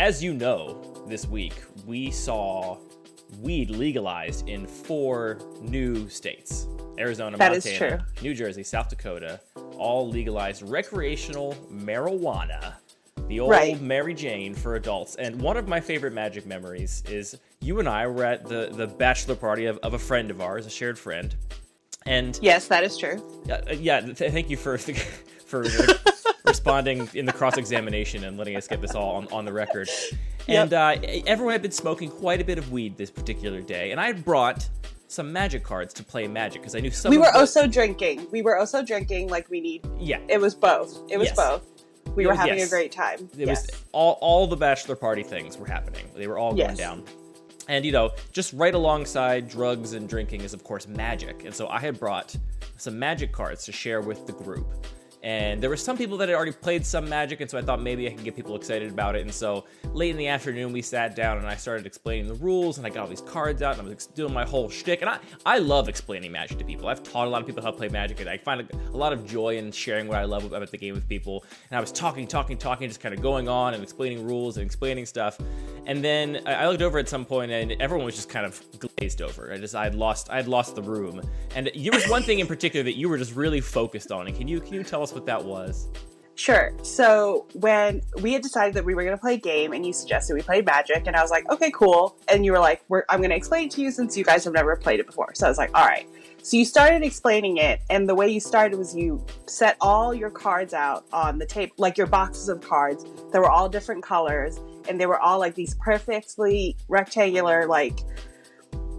as you know, this week we saw weed legalized in four new states Arizona, That is Montana, true. New Jersey, South Dakota, all legalized recreational marijuana. The old Right. Mary Jane for adults. And one of my favorite magic memories is you and I were at the, the bachelor party of, of a friend of ours, a shared friend. And Yes, that is true. uh, yeah, th- thank you for for responding in the cross examination and letting us get this all on, on the record. And uh, everyone had been smoking quite a bit of weed this particular day, and I had brought some magic cards to play magic because I knew some. We of were the- also drinking. We were also drinking like we need. yeah. It was both. It was Yes. both. We It were was- having yes. a great time. It yes. was all all the bachelor party things were happening. They were all going Yes. down. And you know, just right alongside drugs and drinking is of course magic. And so I had brought some magic cards to share with the group. And there were some people that had already played some magic, and so I thought maybe I could get people excited about it. And so late in the afternoon, we sat down and I started explaining the rules, and I got all these cards out, and I was doing my whole shtick. And I, I love explaining magic to people. I've taught a lot of people how to play magic, and I find a, a lot of joy in sharing what I love about the game with people. And I was talking, talking, talking, just kind of going on and explaining rules and explaining stuff. And then I looked over at some point, and everyone was just kind of glazed over. I just I had lost I had lost the room. And there was one thing in particular that you were just really focused on. And can you can you tell us what that was? Sure. So when we had decided that we were going to play a game, and you suggested we played Magic, and I was like, okay, cool. And you were like, I'm going to explain it to you since you guys have never played it before. So I was like, all right. So you started explaining it, and the way you started was you set all your cards out on the table, like your boxes of cards that were all different colors, and they were all like these perfectly rectangular, like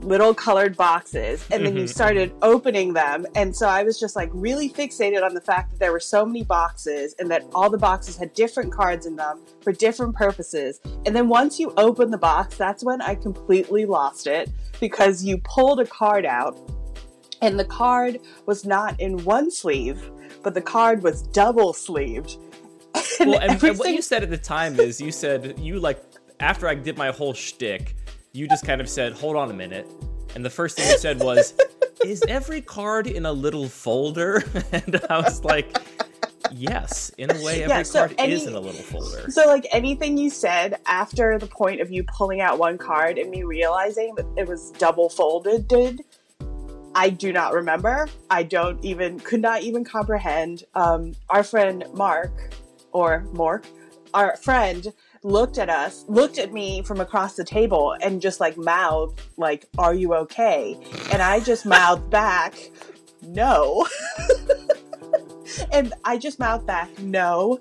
little colored boxes and then you Mhm. started opening them. And so i was just like really fixated on the fact that there were so many boxes and that all the boxes had different cards in them for different purposes. And then once you open the box that's when i completely lost it because you pulled a card out and the card was not in one sleeve but the card was double sleeved. And, Well, and, and what everything- you said at the time is you said you like after I did my whole shtick, you just kind of said, "Hold on a minute," and the first thing you said was, "Is every card in a little folder?" and I was like, "Yes, in a way, every Yeah, so card any- is in a little folder." So, like anything you said after the point of you pulling out one card and me realizing that it was double folded, did I do not remember. I don't even could not even comprehend. Um, our friend Mark or Mork, our friend looked at us, looked at me from across the table, and just like mouthed, like, "Are you okay?" And I just mouthed back, "No." and I just mouthed back, "No."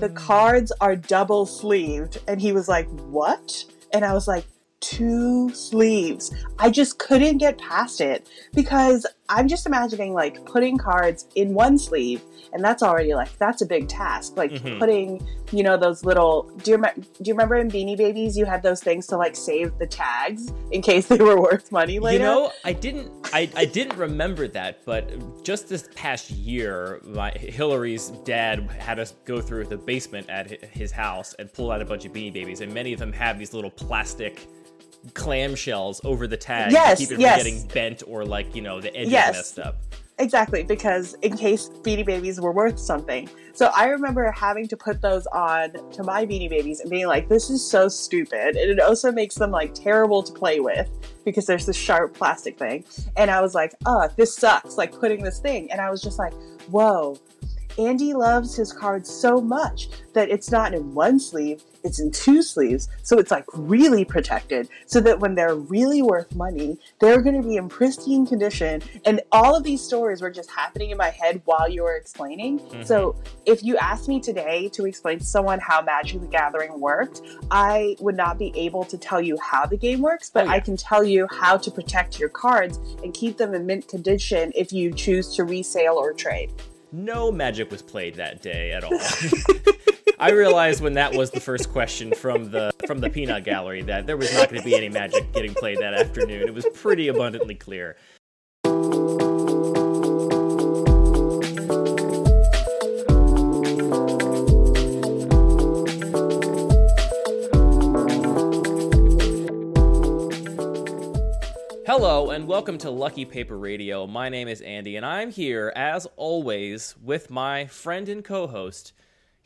the hmm. cards are double sleeved and he was like what and i was like two sleeves i just couldn't get past it because i'm just imagining like putting cards in one sleeve and that's already like that's a big task like Mhm. putting you know those little do you, rem- do you remember in beanie babies you had those things to like save the tags in case they were worth money later You know, I didn't, I, I didn't remember that, but just this past year, my Hillary's dad had us go through the basement at his house and pull out a bunch of Beanie Babies, and many of them have these little plastic clamshells over the tag Yes, to keep it yes. from getting bent or like you know the edges Yes. messed up. Exactly, because in case Beanie Babies were worth something. So I remember having to put those on to my Beanie Babies and being like, this is so stupid. And it also makes them like terrible to play with because there's this sharp plastic thing. And I was like, oh, this sucks, like putting this thing. And I was just like, whoa. Andy loves his cards so much that it's not in one sleeve, it's in two sleeves. So it's like really protected so that when they're really worth money, they're going to be in pristine condition. And all of these stories were just happening in my head while you were explaining. Mm-hmm. So if you asked me today to explain to someone how Magic the Gathering worked, I would not be able to tell you how the game works, but Oh, yeah. I can tell you how to protect your cards and keep them in mint condition if you choose to resale or trade. No magic was played that day at all. I realized when that was the first question from the from the peanut gallery that there was not going to be any magic getting played that afternoon. It was pretty abundantly clear. Hello and welcome to Lucky Paper Radio. My name is Andy and I'm here as always with my friend and co-host.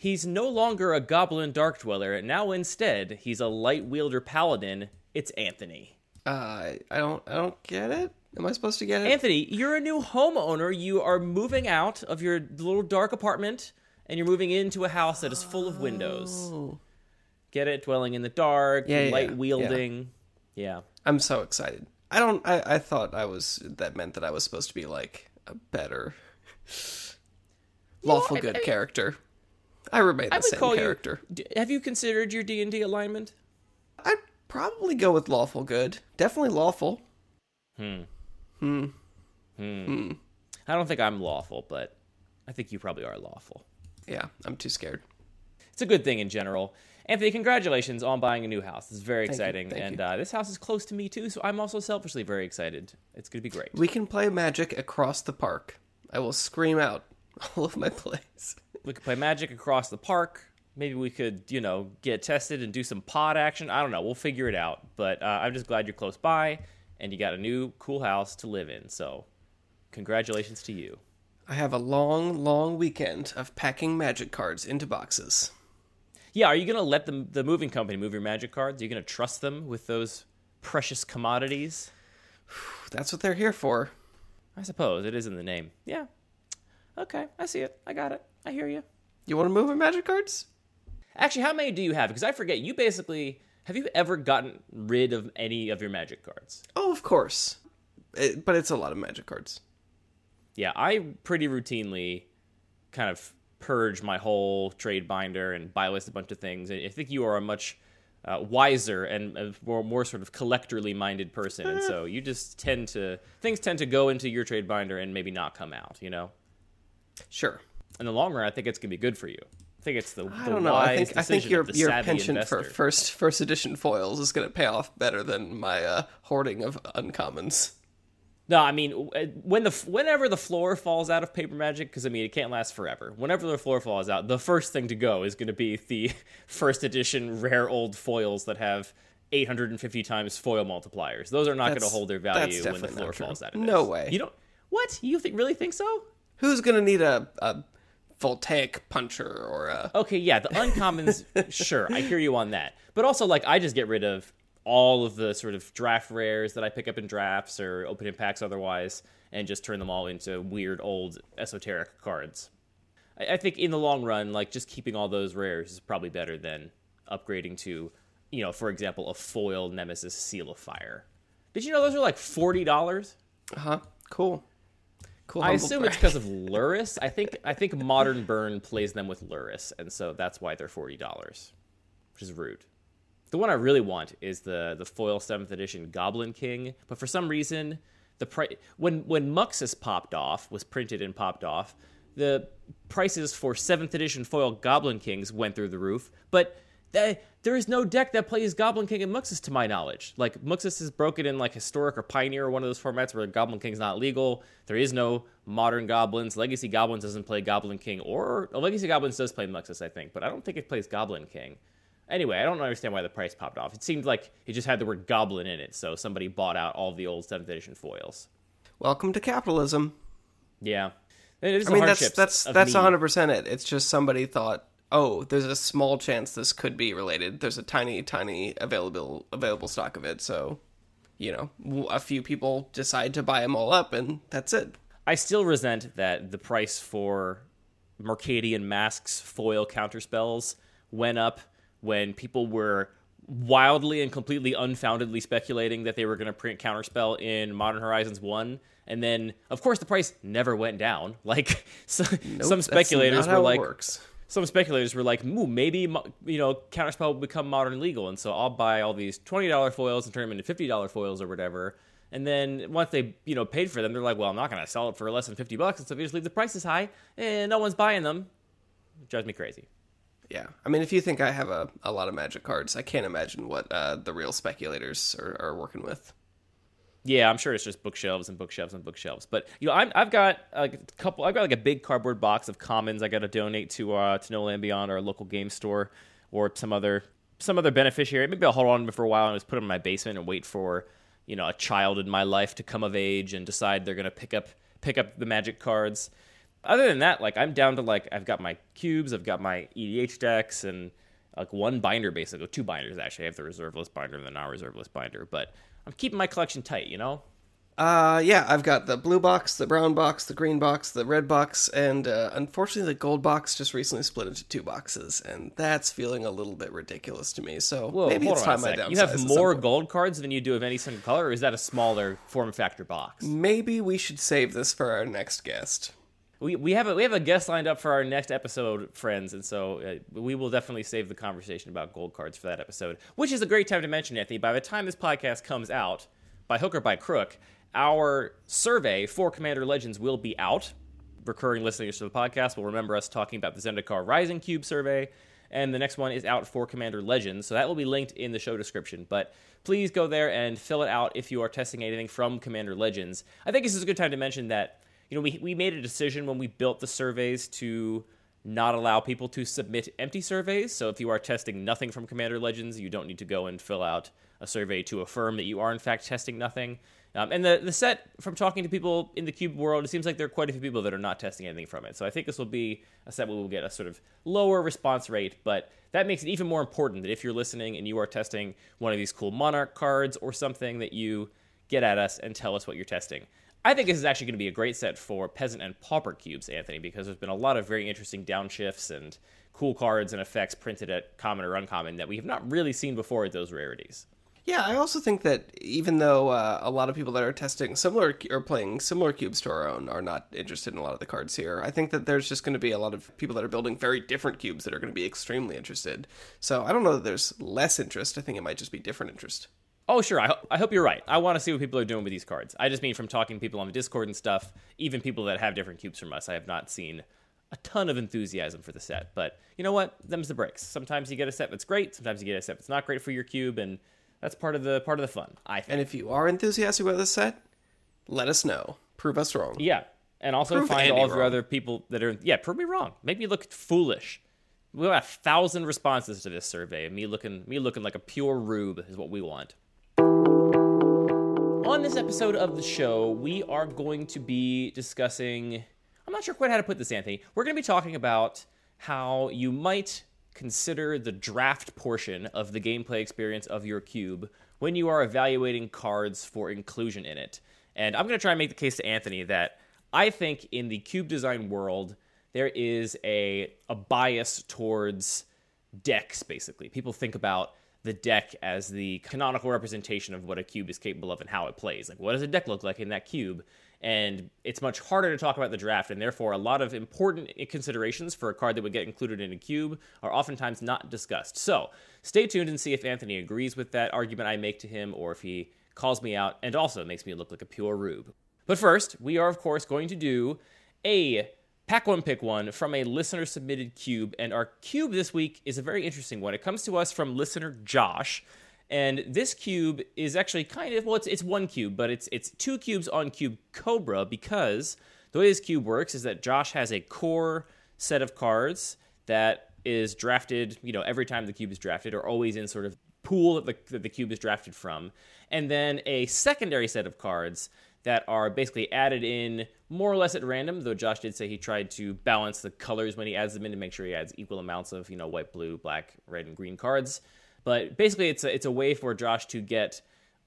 He's no longer a goblin dark dweller. Now instead, he's a light wielder paladin. It's Anthony. Uh, I don't, I don't get it. Am I supposed to get it? Anthony, you're a new homeowner. You are moving out of your little dark apartment and you're moving into a house that is full of windows. Oh. Get it? Dwelling in the dark, Yeah, yeah, light wielding. Yeah. I'm so excited. I don't. I, I thought I was. That meant that I was supposed to be like a better, lawful good character. I remain the I would same call character. you. Have you considered your D and D alignment? I'd probably go with lawful good. Definitely lawful. Hmm. Hmm. Hmm. hmm. I don't think I'm lawful, but I think you probably are lawful. Yeah, I'm too scared. It's a good thing in general. Anthony, congratulations on buying a new house. It's very you, exciting, thank and uh, this house is close to me too, so I'm also selfishly very excited. It's going to be great. We can play magic across the park. I will scream out all of my plays. We could play Magic across the park. Maybe we could, you know, get tested and do some pod action. I don't know. We'll figure it out. But uh, I'm just glad you're close by and you got a new cool house to live in. So, congratulations to you. I have a long, long weekend of packing magic cards into boxes. Yeah, are you going to let the, the moving company move your Magic cards? Are you going to trust them with those precious commodities? That's what they're here for. I suppose it is in the name. Yeah. Okay, I see it. I got it. I hear you. You want to move my magic cards? Actually, how many do you have? Because I forget. You basically have you ever gotten rid of any of your Magic cards? Oh, of course. It, but it's a lot of magic cards. yeah, I pretty routinely kind of purge my whole trade binder and buy list a bunch of things. I think you are a much uh, wiser and a more, more sort of collectorly minded person, and so you just tend to things tend to go into your trade binder and maybe not come out. You know, Sure. in the long run, I think it's gonna be good for you. I think it's the, I the don't know. I think I think your your penchant investor. for first first edition foils is going to pay off better than my uh, hoarding of uncommons. No, I mean when the whenever the floor falls out of paper magic, because I mean it can't last forever. Whenever the floor falls out, the first thing to go is going to be the first edition rare old foils that have 850 times foil multipliers. Those are not going to hold their value when the floor falls out. Of No way. You don't. What you? Really think so? Who's going to need a, a voltaic puncher or a Okay, yeah, the uncommons. sure, I hear you on that. But also, like, I just get rid of all of the sort of draft rares that I pick up in drafts or open in packs otherwise, and just turn them all into weird old esoteric cards. I, I think in the long run, like, just keeping all those rares is probably better than upgrading to, you know, for example, a foil Nemesis Seal of Fire. Did you know those are like forty dollars? Uh huh? Cool. Cool. I assume brag. it's because of Lurrus. I think I think Modern Burn plays them with Lurrus, and so that's why they're forty dollars, which is rude. The one I really want is the the foil seventh edition Goblin King, but for some reason the price when when Muxus popped off was printed and popped off, the prices for seventh edition foil Goblin Kings went through the roof, but. Th- there is no deck that plays Goblin King and Muxus to my knowledge. Like Muxus is broken in like Historic or Pioneer or one of those formats where Goblin King's not legal. There is no modern goblins. Legacy Goblins doesn't play Goblin King, or Legacy Goblins does play Muxus, I think, but I don't think it plays Goblin King. Anyway, I don't understand why the price popped off. It seemed like it just had the word Goblin in it, so somebody bought out all the old seventh edition foils. Welcome to capitalism. Yeah, it is I mean, that's that's that's 100 percent it. It's just somebody thought, oh, there's a small chance this could be related. There's a tiny, tiny available available stock of it. So, you know, a few people decide to buy them all up, and that's it. I still resent that the price for Mercadian Masques foil counterspells went up when people were wildly and completely unfoundedly speculating that they were going to print counterspell in Modern Horizons 1 and then of course the price never went down like so, Nope, some that's speculators were it like works. Some speculators were like, "Ooh, maybe you know, counterspell will become modern legal, and so I'll buy all these twenty dollar foils and turn them into fifty dollar foils or whatever." And then once they you know paid for them, they're like, "Well, I'm not going to sell it for less than fifty bucks," and so they just leave the prices high, and no one's buying them. It drives me crazy. Yeah, I mean, if you think I have a, a lot of magic cards, I can't imagine what uh, the real speculators are, are working with. Yeah, I'm sure it's just bookshelves and bookshelves and bookshelves. But you know, I'm, I've got a couple. I've got like a big cardboard box of commons. I got to donate to uh, to No Land Beyond, or a local game store, or some other some other beneficiary. Maybe I'll hold on to for a while and just put them in my basement and wait for you know a child in my life to come of age and decide they're gonna pick up pick up the magic cards. Other than that, like I'm down to like I've got my cubes, I've got my EDH decks, and like one binder basically, two binders actually. I have the reserve list binder and the non-reserve list binder, but I'm keeping my collection tight, you know. Uh, yeah, I've got the blue box, the brown box, the green box, the red box, and uh, unfortunately, the gold box just recently split into two boxes, and that's feeling a little bit ridiculous to me. So Whoa, maybe it's time I downsize. You have more gold cards than you do of any single color, or is that a smaller form factor box? Maybe we should save this for our next guest. We, we have a we have a guest lined up for our next episode, friends, and so uh, we will definitely save the conversation about gold cards for that episode, which is a great time to mention, Anthony. By the time this podcast comes out, by hook or by crook, our survey for Commander Legends will be out. Recurring listeners to the podcast will remember us talking about the Zendikar Rising Cube survey, and the next one is out for Commander Legends, so that will be linked in the show description. But please go there and fill it out if you are testing anything from Commander Legends. I think this is a good time to mention that you know we we made a decision when we built the surveys to not allow people to submit empty surveys. So if you are testing nothing from Commander Legends, you don't need to go and fill out a survey to affirm that you are in fact testing nothing. Um, and the the set from talking to people in the cube world, it seems like there are quite a few people that are not testing anything from it. So I think this will be a set where we'll get a sort of lower response rate, but that makes it even more important that if you're listening and you are testing one of these cool Monarch cards or something that you get at us and tell us what you're testing. I think this is actually going to be a great set for peasant and pauper cubes, Anthony, because there's been a lot of very interesting downshifts and cool cards and effects printed at common or uncommon that we have not really seen before at those rarities. Yeah, I also think that even though uh, a lot of people that are testing similar or playing similar cubes to our own are not interested in a lot of the cards here, I think that there's just going to be a lot of people that are building very different cubes that are going to be extremely interested. So I don't know that there's less interest. I think it might just be different interest. Oh, sure. I, ho- I hope you're right. I want to see what people are doing with these cards. I just mean from talking to people on the Discord and stuff, even people that have different cubes from us, I have not seen a ton of enthusiasm for the set. But you know what? Them's the breaks. Sometimes you get a set that's great. Sometimes you get a set that's not great for your cube, and that's part of the part of the fun. I think. And if you are enthusiastic about this set, let us know. Prove us wrong. Yeah, and also Prove find Andy all of your other people that are yeah, prove me wrong. Make me look foolish. We got a thousand responses to this survey. Me looking me looking like a pure rube is what we want. On this episode of the show, we are going to be discussing. I'm not sure quite how to put this, Anthony. We're going to be talking about how you might consider the draft portion of the gameplay experience of your cube when you are evaluating cards for inclusion in it. And I'm going to try and make the case to Anthony that I think in the cube design world, there is a, a bias towards decks, basically. People think about the deck as the canonical representation of what a cube is capable of and how it plays. Like, what does a deck look like in that cube? And it's much harder to talk about the draft, and therefore, a lot of important considerations for a card that would get included in a cube are oftentimes not discussed. So, stay tuned and see if Anthony agrees with that argument I make to him or if he calls me out and also makes me look like a pure rube. But first, we are, of course, going to do a pack one, pick one from a listener submitted cube. And our cube this week is a very interesting one. It comes to us from listener Josh. And this cube is actually kind of well, it's it's one cube, but it's it's two cubes on Cube Cobra because the way this cube works is that Josh has a core set of cards that is drafted, you know, every time the cube is drafted, or always in sort of pool that the, that the cube is drafted from, and then a secondary set of cards that are basically added in more or less at random. Though Josh did say he tried to balance the colors when he adds them in to make sure he adds equal amounts of you know white, blue, black, red, and green cards. But basically, it's a, it's a way for Josh to get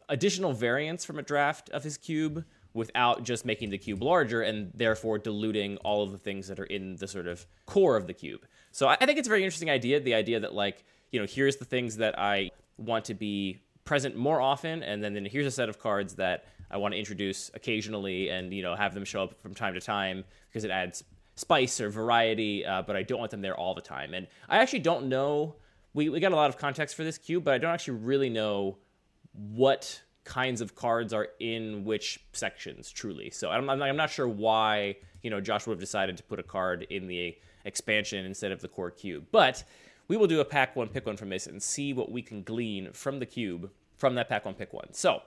additional variants from a draft of his cube without just making the cube larger and therefore diluting all of the things that are in the sort of core of the cube. So I think it's a very interesting idea. The idea that like you know here's the things that I want to be present more often, and then, then here's a set of cards that I want to introduce occasionally, and you know have them show up from time to time because it adds spice or variety. Uh, but I don't want them there all the time. And I actually don't know. We we got a lot of context for this cube, but I don't actually really know what kinds of cards are in which sections truly. So I'm, I'm, I'm not sure why you know Josh would have decided to put a card in the expansion instead of the core cube. But we will do a pack one pick one from this and see what we can glean from the cube from that pack one pick one. So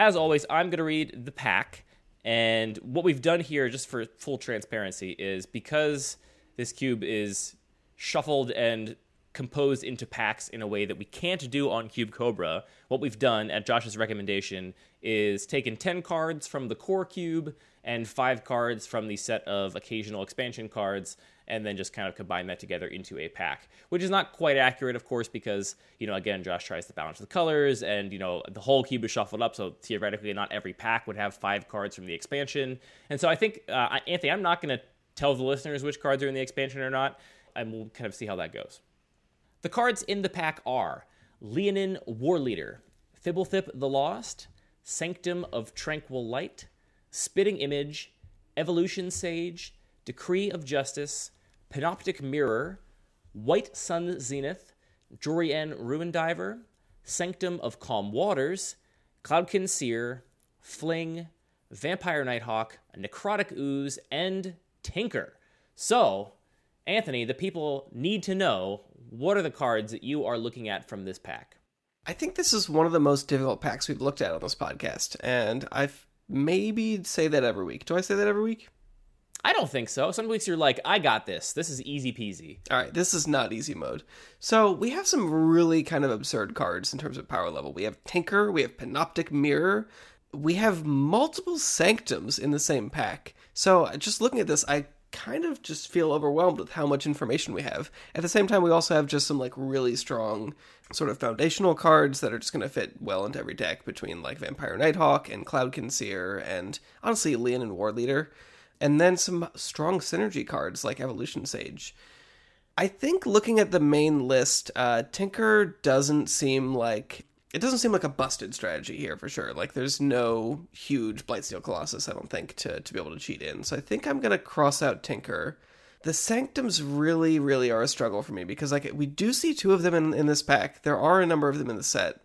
as always, I'm going to read the pack. And what we've done here, just for full transparency, is because this cube is shuffled and composed into packs in a way that we can't do on Cube Cobra. What we've done at Josh's recommendation is taken 10 cards from the core cube and 5 cards from the set of occasional expansion cards and then just kind of combine that together into a pack, which is not quite accurate, of course, because, you know, again, Josh tries to balance the colors and, you know, the whole cube is shuffled up. So theoretically, not every pack would have five cards from the expansion. And so I think, uh, Anthony, I'm not going to tell the listeners which cards are in the expansion or not, and we'll kind of see how that goes. The cards in the pack are Leonin Warleader, Fblthp the Lost, Sanctum of Tranquil Light, Spitting Image, Evolution Sage, Decree of Justice, Panoptic Mirror, White Sun Zenith, Jori En Ruin Diver, Sanctum of Calm Waters, Cloudkin Seer, Fling, Vampire Nighthawk, Necrotic Ooze, and Tinker. So, Anthony, the people need to know what are the cards that you are looking at from this pack? I think this is one of the most difficult packs we've looked at on this podcast, and I've maybe say that every week. Do I say that every week? I don't think so. Some weeks you're like, I got this. This is easy peasy. All right, this is not easy mode. So we have some really kind of absurd cards in terms of power level. We have Tinker, we have Panoptic Mirror, we have multiple Sanctums in the same pack. So just looking at this, I kind of just feel overwhelmed with how much information we have. At the same time, we also have just some like really strong sort of foundational cards that are just going to fit well into every deck between like Vampire Nighthawk and Cloud Seer and honestly Leonin Warleader and then some strong synergy cards like Evolution Sage. I think looking at the main list, uh, Tinker doesn't seem like it doesn't seem like a busted strategy here for sure. Like there's no huge Blightsteel Colossus, I don't think, to, to be able to cheat in. So I think I'm gonna cross out Tinker. The Sanctums really, really are a struggle for me because like we do see two of them in, in this pack. There are a number of them in the set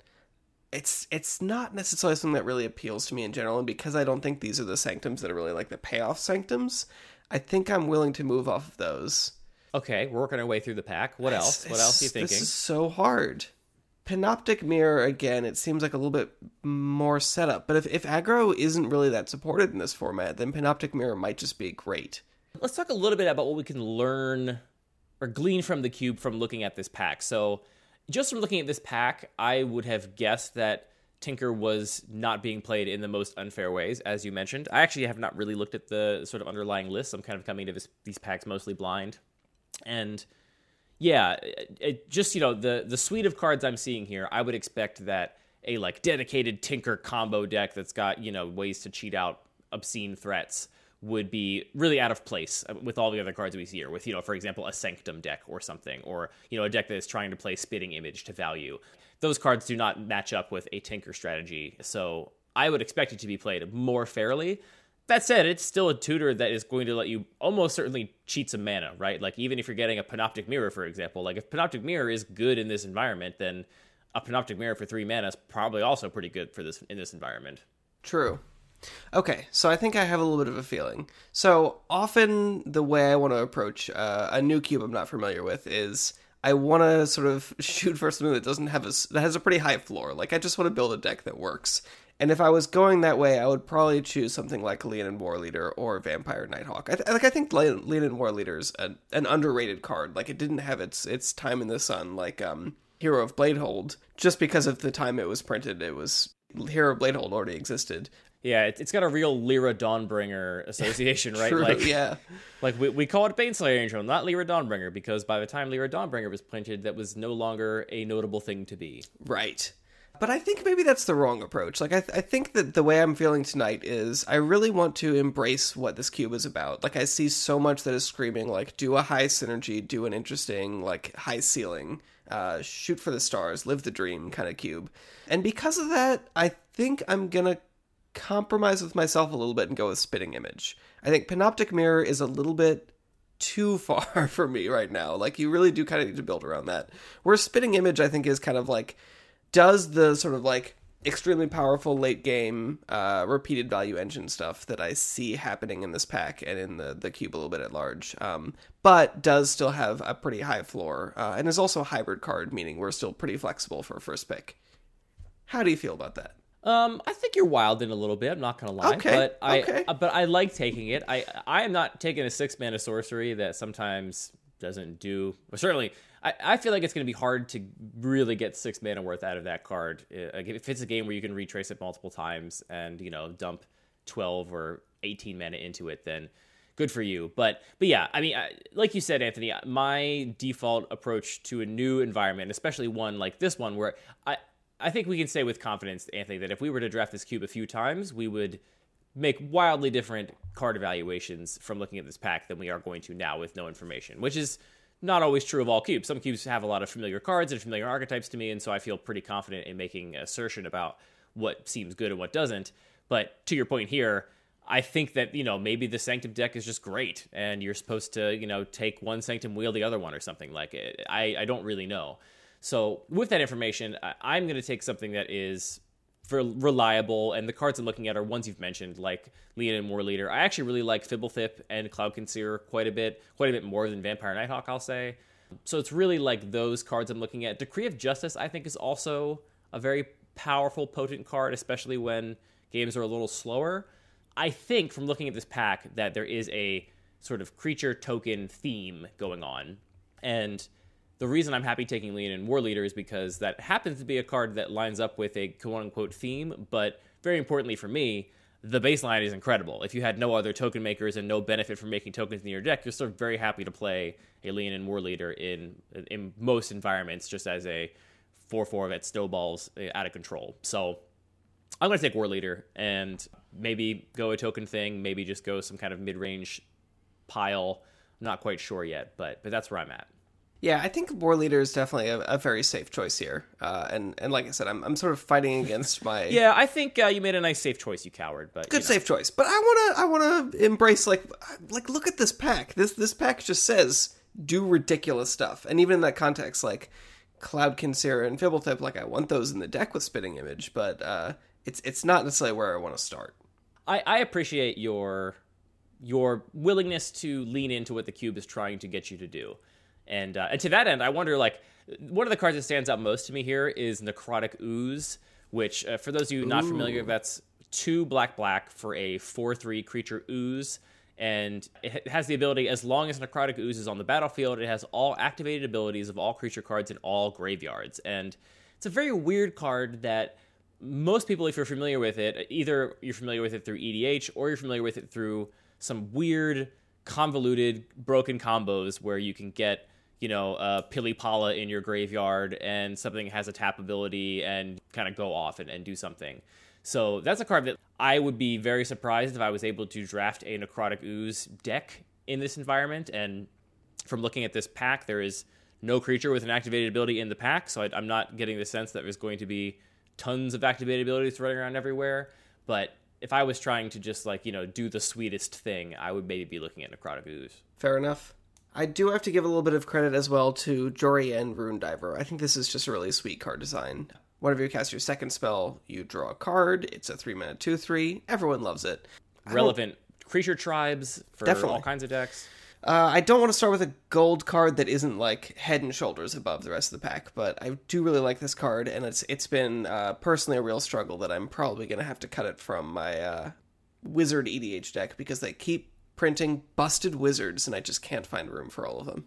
it's it's not necessarily something that really appeals to me in general and because i don't think these are the sanctums that are really like the payoff sanctums i think i'm willing to move off of those. Okay we're working our way through the pack. What else? It's, what else are you thinking this is so hard. Panoptic mirror again it seems like a little bit more setup but if, if aggro isn't really that supported in this format then panoptic mirror might just be great. Let's talk a little bit about what we can learn or glean from the cube from looking at this pack. So just from looking at this pack, I would have guessed that Tinker was not being played in the most unfair ways, as you mentioned. I actually have not really looked at the sort of underlying list. I'm kind of coming to this, these packs mostly blind, and yeah, it, it just you know the the suite of cards I'm seeing here, I would expect that a like dedicated Tinker combo deck that's got you know ways to cheat out obscene threats would be really out of place with all the other cards we see here. With you know, for example, a Sanctum deck or something, or you know, a deck that is trying to play Spitting Image to value. Those cards do not match up with a Tinker strategy, so I would expect it to be played more fairly. That said, it's still a tutor that is going to let you almost certainly cheat some mana, right? Like even if you're getting a Panoptic Mirror, for example, like if Panoptic Mirror is good in this environment, then a Panoptic Mirror for three mana is probably also pretty good for this in this environment. True. Okay, so I think I have a little bit of a feeling. So often, the way I want to approach uh, a new cube I'm not familiar with is I want to sort of shoot for something that doesn't have a that has a pretty high floor. Like I just want to build a deck that works. And if I was going that way, I would probably choose something like Leonin Warleader or Vampire Nighthawk. I th- like I think Leonin Warleader is an, an underrated card. Like it didn't have its its time in the sun like um, Hero of Bladehold. Just because of the time it was printed, it was Hero of Bladehold already existed. Yeah, it, has got a real Lyra Dawnbringer association, right? True, like, yeah, like we, we call it Baneslayer Angel, not Lyra Dawnbringer, because by the time Lyra Dawnbringer was printed, that was no longer a notable thing to be. Right. But I think maybe that's the wrong approach. Like, I, th- I think that the way I'm feeling tonight is I really want to embrace what this cube is about. Like, I see so much that is screaming, like, do a high synergy, do an interesting, like, high ceiling, uh, shoot for the stars, live the dream kind of cube. And because of that, I think I'm gonna compromise with myself a little bit and go with spitting image. I think Panoptic Mirror is a little bit too far for me right now. Like you really do kind of need to build around that. Where spitting image I think is kind of like does the sort of like extremely powerful late game uh, repeated value engine stuff that I see happening in this pack and in the the cube a little bit at large. Um, but does still have a pretty high floor uh, and is also a hybrid card, meaning we're still pretty flexible for first pick. How do you feel about that? Um, I think you're wilding a little bit. I'm not gonna lie, okay, but I okay. uh, but I like taking it. I I am not taking a six mana sorcery that sometimes doesn't do. Well, certainly, I, I feel like it's going to be hard to really get six mana worth out of that card. If it's a game where you can retrace it multiple times and you know dump twelve or eighteen mana into it, then good for you. But but yeah, I mean, like you said, Anthony, my default approach to a new environment, especially one like this one, where I I think we can say with confidence, Anthony, that if we were to draft this cube a few times, we would make wildly different card evaluations from looking at this pack than we are going to now with no information, which is not always true of all cubes. Some cubes have a lot of familiar cards and familiar archetypes to me, and so I feel pretty confident in making assertion about what seems good and what doesn't. But to your point here, I think that, you know, maybe the Sanctum deck is just great and you're supposed to, you know, take one Sanctum, wheel the other one or something like it. I, I don't really know. So with that information, I, am going to take something that is for reliable, and the cards I'm looking at are ones you've mentioned, like Leonin Warleader. I actually really like Fblthp and Cloud Concealer quite a bit, quite a bit more than Vampire Nighthawk, I'll say. So it's really like those cards I'm looking at. Decree of Justice, I think, is also a very powerful, potent card, especially when games are a little slower. I think from looking at this pack that there is a sort of creature token theme going on. And the reason I'm happy taking Leonin Warleader is because that happens to be a card that lines up with a quote unquote theme, but very importantly for me, the baseline is incredible. If you had no other token makers and no benefit from making tokens in your deck, you're still very happy to play a Leonin Warleader in in most environments just as a 4-4 that snowballs uh, out of control. So I'm going to take Warleader and maybe go a token thing, maybe just go some kind of mid-range pile. I'm not quite sure yet, but but that's where I'm at. Yeah, I think Warleader is definitely a, a, very safe choice here. Uh, and and like I said, I'm I'm sort of fighting against my. yeah, I think uh, you made a nice safe choice, you coward. But good you know. safe choice. But I wanna I wanna embrace like like look at this pack. This this pack just says do ridiculous stuff, and even in that context, like Cloud and Fblthp, like I want those in the deck with Spitting Image, but uh, it's it's not necessarily where I want to start. I, I appreciate your your willingness to lean into what the cube is trying to get you to do. And uh, and to that end, I wonder like one of the cards that stands out most to me here is Necrotic Ooze, which uh, for those of you not Ooh. familiar, that's two black black for a four three creature ooze. And it has the ability, as long as Necrotic Ooze is on the battlefield, it has all activated abilities of all creature cards in all graveyards. And it's a very weird card that most people, if you're familiar with it, either you're familiar with it through EDH or you're familiar with it through some weird, convoluted, broken combos where you can get you know, uh, Pilipala in your graveyard and something has a tap ability and kind of go off and, and do something. So that's a card that I would be very surprised if I was able to draft a Necrotic Ooze deck in this environment. And from looking at this pack, there is no creature with an activated ability in the pack, so I, am not getting the sense that there's going to be tons of activated abilities running around everywhere. But if I was trying to just like you know do the sweetest thing, I would maybe be looking at Necrotic Ooze. Fair enough. I do have to give a little bit of credit as well to Jori En Ruin Diver. I think this is just a really sweet card design. Whenever you cast your second spell, you draw a card. It's a three mana two three. Everyone loves it. Relevant creature tribes for Definitely. all kinds of decks. Uh, I don't want to start with a gold card that isn't like head and shoulders above the rest of the pack, but I do really like this card, and it's it's been uh, personally a real struggle that I'm probably going to have to cut it from my uh, wizard EDH deck because they keep printing busted wizards, and I just can't find room for all of them.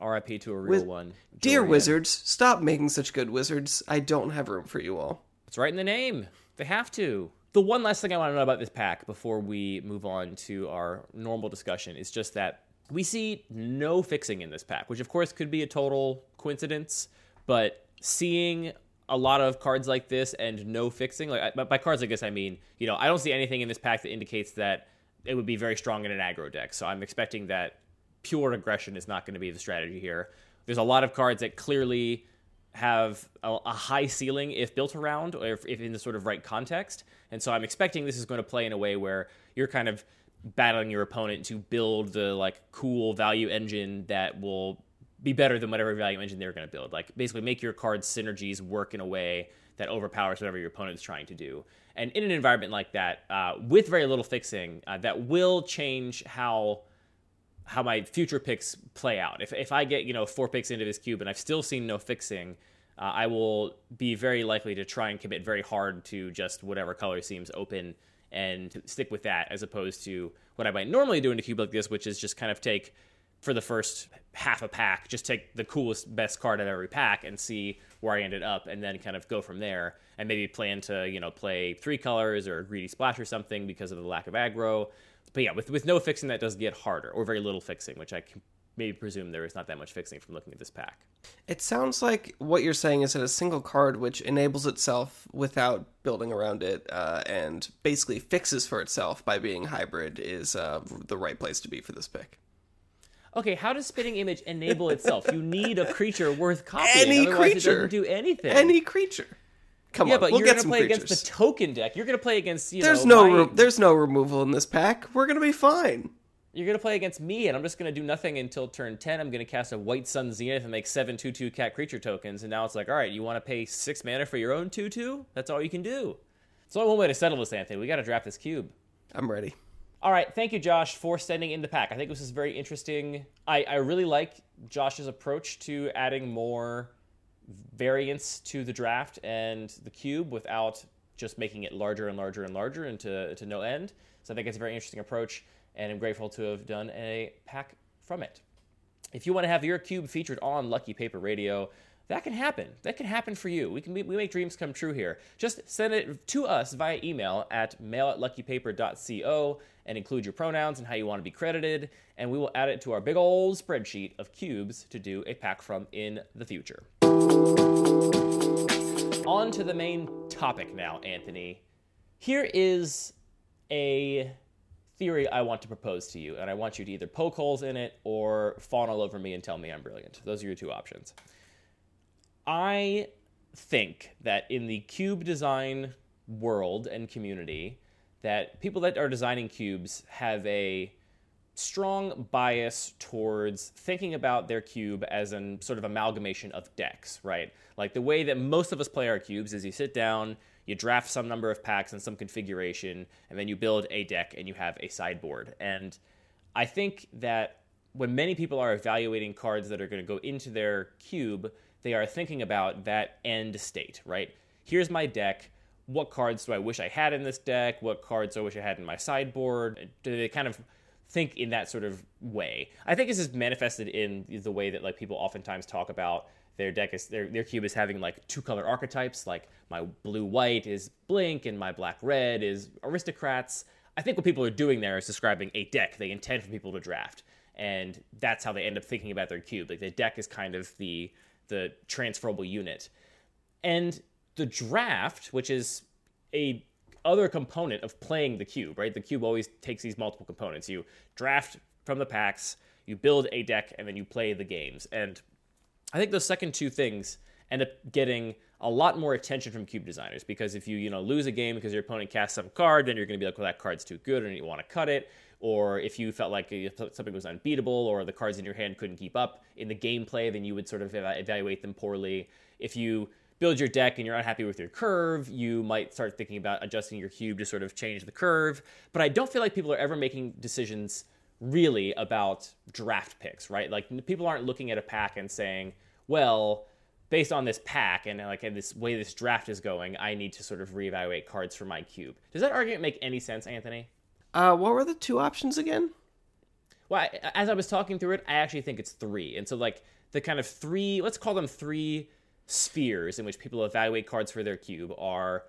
RIP to a real one. Dear wizards, stop making such good wizards. I don't have room for you all. It's right in the name. They have to. The one last thing I want to know about this pack before we move on to our normal discussion is just that we see no fixing in this pack, which of course could be a total coincidence, but seeing a lot of cards like this and no fixing, like by cards like this I mean, you know, I don't see anything in this pack that indicates that it would be very strong in an aggro deck. So I'm expecting that pure aggression is not going to be the strategy here. There's a lot of cards that clearly have a, a high ceiling if built around or if, if, in the sort of right context. And so I'm expecting this is going to play in a way where you're kind of battling your opponent to build the like cool value engine that will be better than whatever value engine they're going to build. Like basically make your card synergies work in a way that overpowers whatever your opponent is trying to do. And in an environment like that, uh, with very little fixing, uh, that will change how how my future picks play out. If if I get you know four picks into this cube and I've still seen no fixing, uh, I will be very likely to try and commit very hard to just whatever color seems open and stick with that, as opposed to what I might normally do in a cube like this, which is just kind of take for the first half a pack, just take the coolest, best card out of every pack and see where I ended up, and then kind of go from there. And maybe plan to you know play three colors or greedy splash or something because of the lack of aggro. But yeah, with with no fixing, that does get harder, or very little fixing, which I can maybe presume there is not that much fixing from looking at this pack. It sounds like what you're saying is that a single card which enables itself without building around it uh, and basically fixes for itself by being hybrid is uh, the right place to be for this pick. Okay, how does spitting image enable itself? you need a creature worth copying. Any otherwise creature. do anything. Any creature. Come yeah, on, but we'll you're gonna play creatures. against the token deck. You're gonna play against you there's know. no my- re- there's no removal in this pack. We're gonna be fine. You're gonna play against me, and I'm just gonna do nothing until turn ten. I'm gonna cast a White Sun Zenith and make seven two two cat creature tokens, and now it's like, all right, you want to pay six mana for your own two two? That's all you can do. It's only one way to settle this, Anthony. We got to draft this cube. I'm ready. All right, thank you, Josh, for sending in the pack. I think this is very interesting. I, I really like Josh's approach to adding more variance to the draft and the cube without just making it larger and larger and larger into to no end. So I think it's a very interesting approach, and I'm grateful to have done a pack from it. If you want to have your cube featured on Lucky Paper Radio, that can happen. That can happen for you. We can we make dreams come true here. Just send it to us via email at mail at luckypaper.co and include your pronouns and how you want to be credited, and we will add it to our big old spreadsheet of cubes to do a pack from in the future. On to the main topic now, Anthony. Here is a theory I want to propose to you, and I want you to either poke holes in it or fawn all over me and tell me I'm brilliant. Those are your two options. I think that in the cube design world and community, that people that are designing cubes have a strong bias towards thinking about their cube as an sort of amalgamation of decks, right? Like the way that most of us play our cubes is you sit down, you draft some number of packs and some configuration, and then you build a deck and you have a sideboard. And I think that when many people are evaluating cards that are going to go into their cube, they are thinking about that end state, right? Here's my deck. What cards do I wish I had in this deck? What cards do I wish I had in my sideboard? Do they kind of think in that sort of way? I think this is manifested in the way that like people oftentimes talk about their deck is their their cube is having like two color archetypes, like my blue white is blink and my black red is aristocrats. I think what people are doing there is describing a deck they intend for people to draft, and that's how they end up thinking about their cube. Like the deck is kind of the the transferable unit, and the draft, which is a other component of playing the cube, right? The cube always takes these multiple components. You draft from the packs, you build a deck, and then you play the games. And I think those second two things end up getting a lot more attention from cube designers because if you you know lose a game because your opponent casts some card, then you're going to be like, well, that card's too good, and you want to cut it. Or if you felt like something was unbeatable, or the cards in your hand couldn't keep up in the gameplay, then you would sort of evaluate them poorly. If you build your deck and you're unhappy with your curve, you might start thinking about adjusting your cube to sort of change the curve. But I don't feel like people are ever making decisions really about draft picks, right? Like people aren't looking at a pack and saying, well, based on this pack and like and this way this draft is going, I need to sort of reevaluate cards for my cube. Does that argument make any sense, Anthony? Uh, what were the two options again? Well, I, as I was talking through it, I actually think it's three. And so, like, the kind of three, let's call them three spheres in which people evaluate cards for their cube are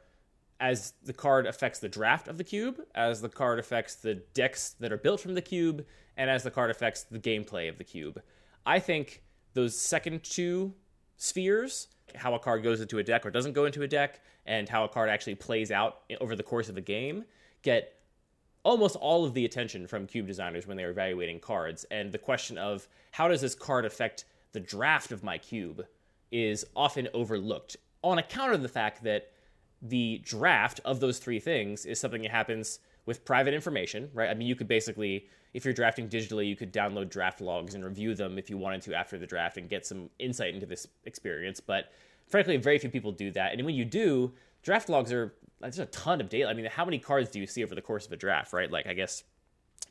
as the card affects the draft of the cube, as the card affects the decks that are built from the cube, and as the card affects the gameplay of the cube. I think those second two spheres, how a card goes into a deck or doesn't go into a deck, and how a card actually plays out over the course of a game, get almost all of the attention from cube designers when they're evaluating cards. And the question of how does this card affect the draft of my cube is often overlooked on account of the fact that the draft of those three things is something that happens with private information, right? I mean, you could basically, if you're drafting digitally, you could download draft logs and review them if you wanted to after the draft and get some insight into this experience. But frankly, very few people do that. And when you do, draft logs are there's a ton of data. I mean, how many cards do you see over the course of a draft, right? Like, I guess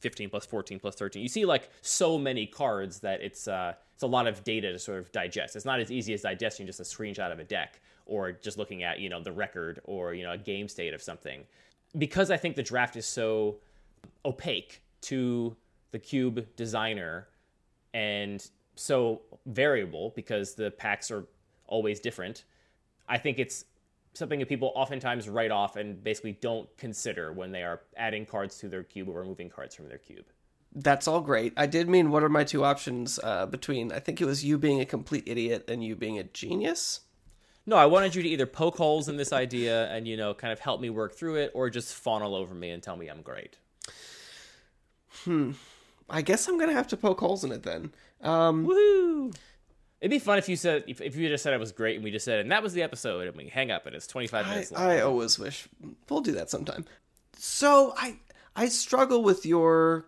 15 plus 14 plus 13. You see like so many cards that it's uh, it's a lot of data to sort of digest. It's not as easy as digesting just a screenshot of a deck or just looking at you know the record or you know a game state of something. Because I think the draft is so opaque to the cube designer, and so variable because the packs are always different. I think it's something that people oftentimes write off and basically don't consider when they are adding cards to their cube or removing cards from their cube. That's all great. I did mean what are my two options uh, between I think it was you being a complete idiot and you being a genius. No, I wanted you to either poke holes in this idea and you know kind of help me work through it, or just fawn all over me and tell me I'm great. Hmm. I guess I'm gonna have to poke holes in it then. Um, Woohoo! It'd be fun if you said if, if you just said it was great and we just said and that was the episode and we hang up and it's 25 I, minutes long. I always wish we'll do that sometime. So I I struggle with your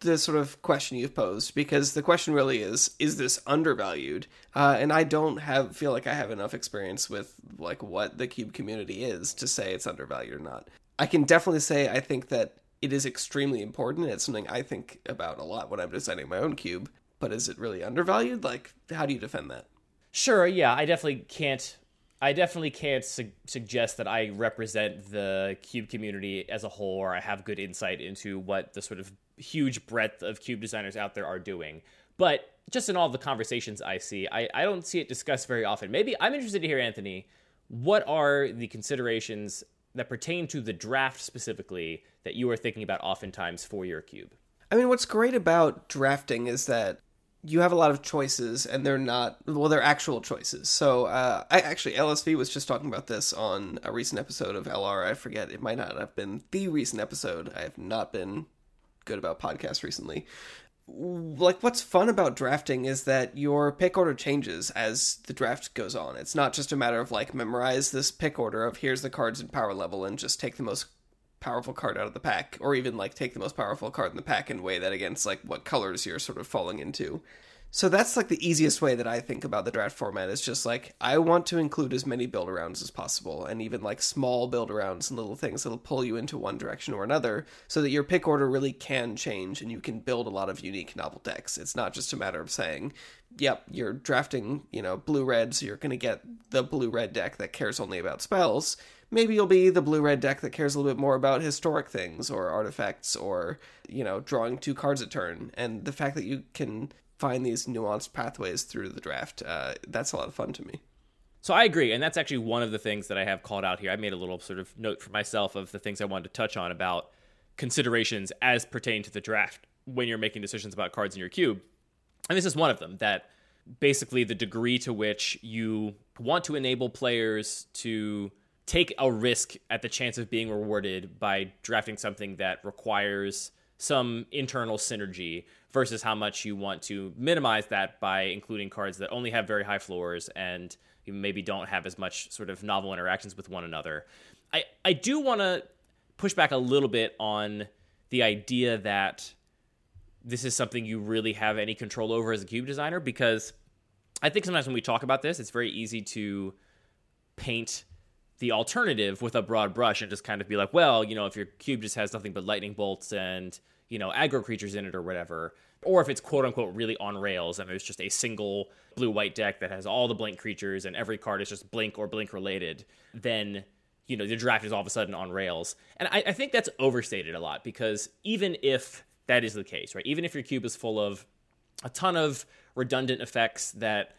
the sort of question you've posed because the question really is is this undervalued? Uh, and i don't have feel like i have enough experience with like what the cube community is to say it's undervalued or not. I can definitely say i think that it is extremely important. It's something i think about a lot when i'm designing my own cube. But is it really undervalued? Like how do you defend that? Sure, yeah, I definitely can't. I definitely can't su- suggest that I represent the cube community as a whole, or I have good insight into what the sort of huge breadth of cube designers out there are doing. But just in all the conversations I see, I, I don't see it discussed very often. Maybe I'm interested to hear, Anthony, what are the considerations that pertain to the draft specifically that you are thinking about oftentimes for your cube? I mean, what's great about drafting is that you have a lot of choices, and they're not well, they're actual choices. So, uh, I actually LSV was just talking about this on a recent episode of LR. I forget it might not have been the recent episode. I have not been good about podcasts recently. Like, what's fun about drafting is that your pick order changes as the draft goes on. It's not just a matter of like memorize this pick order of here's the cards and power level and just take the most powerful card out of the pack, or even like take the most powerful card in the pack and weigh that against like what colors you're sort of falling into. So that's like the easiest way that I think about the draft format is just like I want to include as many build arounds as possible and even like small build arounds and little things that'll pull you into one direction or another so that your pick order really can change and you can build a lot of unique novel decks. It's not just a matter of saying, yep, you're drafting, you know, blue red, so you're going to get the blue red deck that cares only about spells. Maybe you'll be the blue red deck that cares a little bit more about historic things or artifacts or, you know, drawing two cards a turn. And the fact that you can find these nuanced pathways through the draft, uh, that's a lot of fun to me. So I agree, and that's actually one of the things that I have called out here. I made a little sort of note for myself of the things I wanted to touch on about considerations as pertain to the draft when you're making decisions about cards in your cube. And this is one of them that basically the degree to which you want to enable players to take a risk at the chance of being rewarded by drafting something that requires some internal synergy versus how much you want to minimize that by including cards that only have very high floors and you maybe don't have as much sort of novel interactions with one another. I, I do want to push back a little bit on the idea that this is something you really have any control over as a cube designer because I think sometimes when we talk about this, it's very easy to paint the alternative with a broad brush and just kind of be like, well, you know, if your cube just has nothing but lightning bolts and, you know, aggro creatures in it or whatever, or if it's quote unquote really on rails and there's just a single blue white deck that has all the blink creatures and every card is just blink or blink related, then, you know, the draft is all of a sudden on rails. And I, I think that's overstated a lot because even if that is the case, right, even if your cube is full of a ton of redundant effects that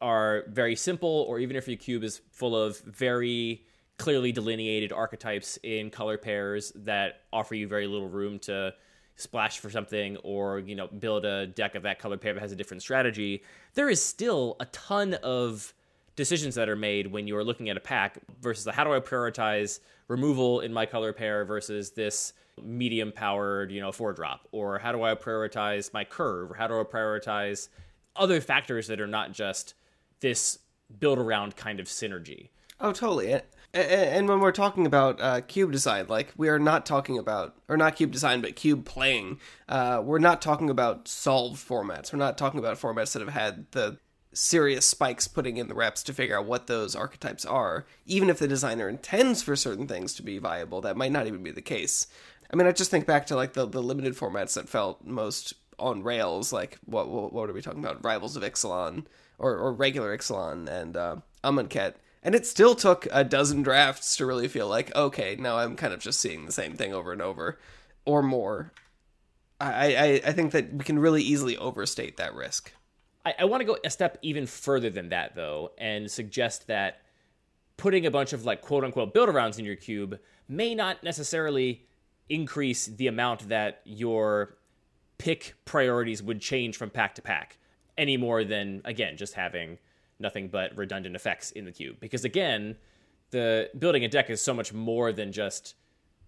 are very simple, or even if your cube is full of very clearly delineated archetypes in color pairs that offer you very little room to splash for something or you know build a deck of that color pair that has a different strategy there is still a ton of decisions that are made when you're looking at a pack versus how do i prioritize removal in my color pair versus this medium powered you know four drop? Or how do i prioritize my curve? Or how do i prioritize other factors that are not just this build around kind of synergy. Oh, totally. And, when we're talking about uh, cube design, like we are not talking about, or not cube design, but cube playing. Uh, we're not talking about solved formats. We're not talking about formats that have had the serious spikes putting in the reps to figure out what those archetypes are. Even if the designer intends for certain things to be viable, that might not even be the case. I mean, I just think back to like the, the limited formats that felt most on rails. Like what what, what are we talking about? Rivals of Ixalan or, or regular Ixalan and uh, Amonkhet. And it still took a dozen drafts to really feel like, okay, now I'm kind of just seeing the same thing over and over or more. I, I, I think that we can really easily overstate that risk. I, I want to go a step even further than that, though, and suggest that putting a bunch of like quote unquote build arounds in your cube may not necessarily increase the amount that your pick priorities would change from pack to pack any more than again just having nothing but redundant effects in the cube. Because again the building a deck is so much more than just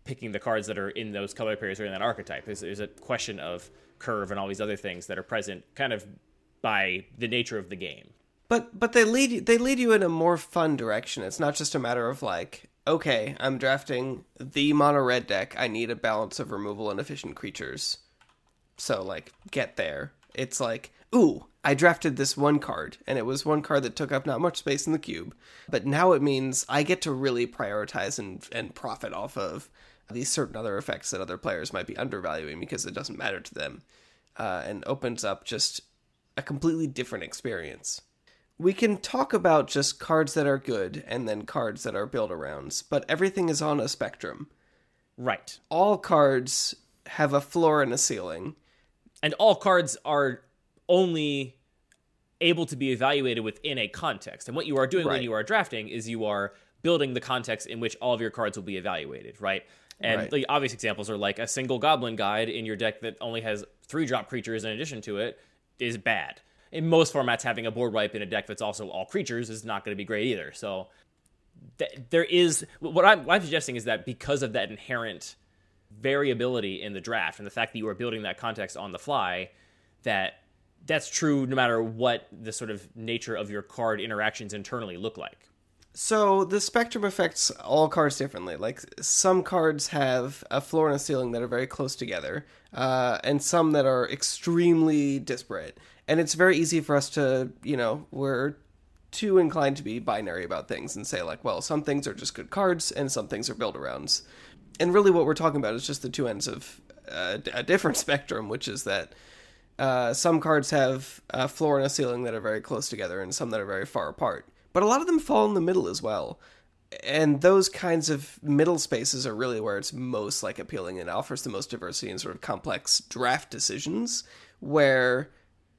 picking the cards that are in those color pairs or in that archetype. There's, there's a question of curve and all these other things that are present kind of by the nature of the game. But but they lead you they lead you in a more fun direction. It's not just a matter of like okay i'm drafting the mono red deck. I need a balance of removal and efficient creatures. So like get there. It's like ooh i drafted this one card and it was one card that took up not much space in the cube but now it means i get to really prioritize and and profit off of these certain other effects that other players might be undervaluing because it doesn't matter to them uh, and opens up just a completely different experience. We can talk about just cards that are good and then cards that are build arounds but everything is on a spectrum. Right. All cards have a floor and a ceiling. And all cards are only able to be evaluated within a context. And what you are doing Right. when you are drafting is you are building the context in which all of your cards will be evaluated, right? And Right. the obvious examples are like a single goblin guide in your deck that only has three drop creatures in addition to it is bad. In most formats, having a board wipe in a deck that's also all creatures is not going to be great either. So th- there is what I'm, what I'm suggesting is that because of that inherent variability in the draft and the fact that you are building that context on the fly, that that's true no matter what the sort of nature of your card interactions internally look like. So the spectrum affects all cards differently. Like some cards have a floor and a ceiling that are very close together, uh, and some that are extremely disparate. And it's very easy for us to, you know, we're too inclined to be binary about things and say like, well, some things are just good cards and some things are build arounds. And really, what we're talking about is just the two ends of uh, a different spectrum, which is that uh, some cards have a floor and a ceiling that are very close together, and some that are very far apart. But a lot of them fall in the middle as well. And those kinds of middle spaces are really where it's most like appealing and offers the most diversity and sort of complex draft decisions where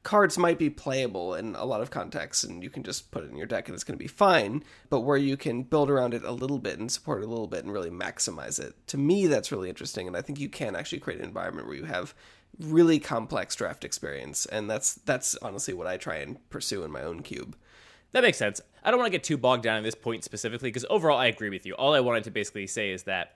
cards might be playable in a lot of contexts and you can just put it in your deck and it's going to be fine, but where you can build around it a little bit and support it a little bit and really maximize it. To me, that's really interesting. And I think you can actually create an environment where you have really complex draft experience. And that's, that's honestly what I try and pursue in my own cube. That makes sense. I don't want to get too bogged down in this point specifically because overall I agree with you. All I wanted to basically say is that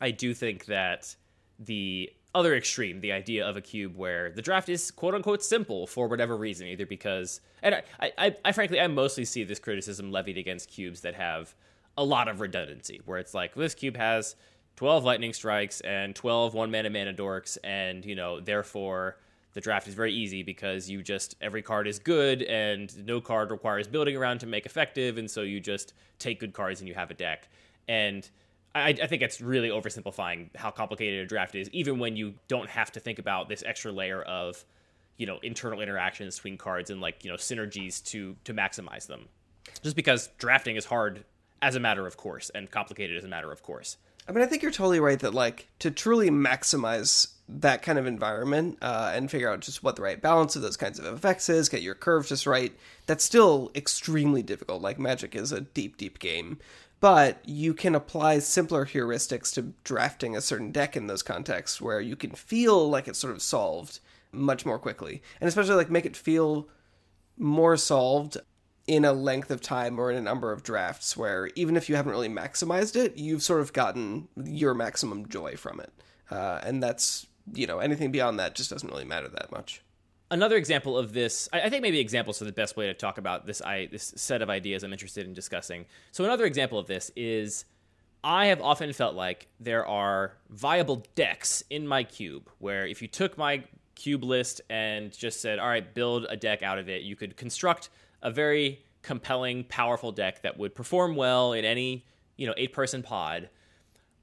I do think that the other extreme, the idea of a cube where the draft is quote unquote simple for whatever reason, either because, and I, I, I frankly, I mostly see this criticism levied against cubes that have a lot of redundancy, where it's like this cube has 12 lightning strikes and 12 one mana mana dorks, and you know, therefore the draft is very easy because you just every card is good and no card requires building around to make effective, and so you just take good cards and you have a deck. And I, I think it's really oversimplifying how complicated a draft is, even when you don't have to think about this extra layer of, you know, internal interactions between cards and like you know synergies to to maximize them. Just because drafting is hard as a matter of course and complicated as a matter of course. I mean, I think you're totally right that like to truly maximize that kind of environment uh, and figure out just what the right balance of those kinds of effects is, get your curve just right. That's still extremely difficult. Like Magic is a deep, deep game, but you can apply simpler heuristics to drafting a certain deck in those contexts where you can feel like it's sort of solved much more quickly, and especially like make it feel more solved in a length of time or in a number of drafts where even if you haven't really maximized it, you've sort of gotten your maximum joy from it. Uh, and that's, you know, anything beyond that just doesn't really matter that much. Another example of this, I think maybe examples are the best way to talk about this. I this set of ideas I'm interested in discussing. So another example of this is I have often felt like there are viable decks in my cube where if you took my cube list and just said, all right, build a deck out of it, you could construct a very compelling, powerful deck that would perform well in any, you know, eight person pod.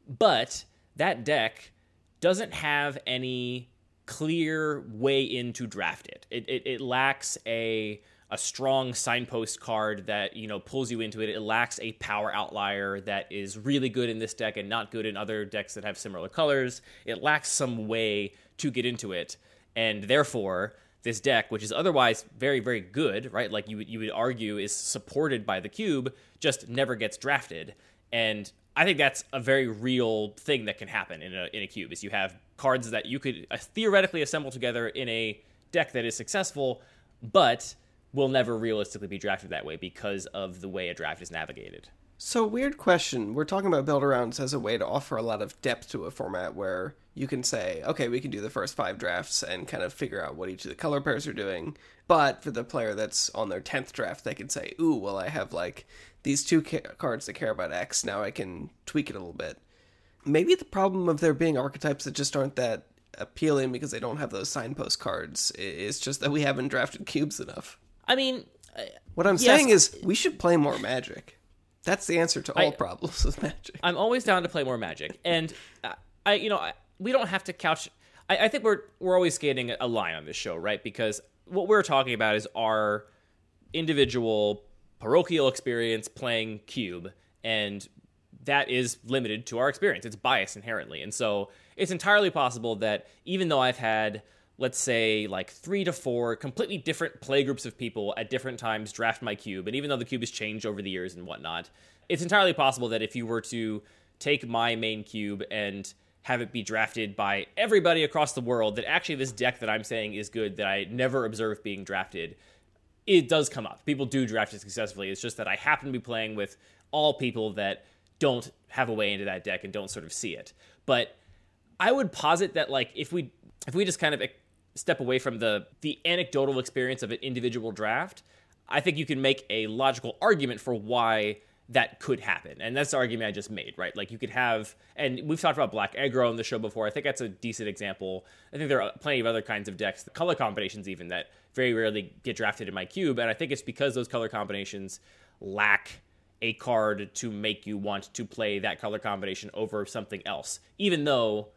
But that deck doesn't have any clear way in to draft it. It, it, it lacks a a strong signpost card that you know pulls you into it. It lacks a power outlier that is really good in this deck and not good in other decks that have similar colors. It lacks some way to get into it, and therefore this deck, which is otherwise very very good, right? Like you would you would argue is supported by the cube, just never gets drafted. And I think that's a very real thing that can happen in a in a cube. Is you have cards that you could uh, theoretically assemble together in a deck that is successful, but will never realistically be drafted that way because of the way a draft is navigated. So, weird question. We're talking about build arounds as a way to offer a lot of depth to a format where you can say, okay, we can do the first five drafts and kind of figure out what each of the color pairs are doing. But for the player that's on their 10th draft, they can say, ooh, well, I have like these two ca- cards that care about X. Now I can tweak it a little bit. Maybe the problem of there being archetypes that just aren't that appealing because they don't have those signpost cards is just that we haven't drafted cubes enough. I mean, uh, what I'm yes, saying is uh, we should play more Magic. That's the answer to all I, problems with Magic. I'm always down to play more Magic, and I, you know, I, we don't have to couch. I, I think we're we're always skating a line on this show, right? Because what we're talking about is our individual parochial experience playing cube, and that is limited to our experience. It's biased inherently, and so it's entirely possible that even though I've had let's say like three to four completely different playgroups of people at different times draft my cube. And even though the cube has changed over the years and whatnot, it's entirely possible that if you were to take my main cube and have it be drafted by everybody across the world, that actually this deck that I'm saying is good that I never observed being drafted, it does come up. People do draft it successfully. It's just that I happen to be playing with all people that don't have a way into that deck and don't sort of see it. But I would posit that like if we if we just kind of step away from the the anecdotal experience of an individual draft, I think you can make a logical argument for why that could happen. And that's the argument I just made, right? Like you could have, and we've talked about black aggro on the show before. I think that's a decent example. I think there are plenty of other kinds of decks, the color combinations even, that very rarely get drafted in my cube. And I think it's because those color combinations lack a card to make you want to play that color combination over something else, even though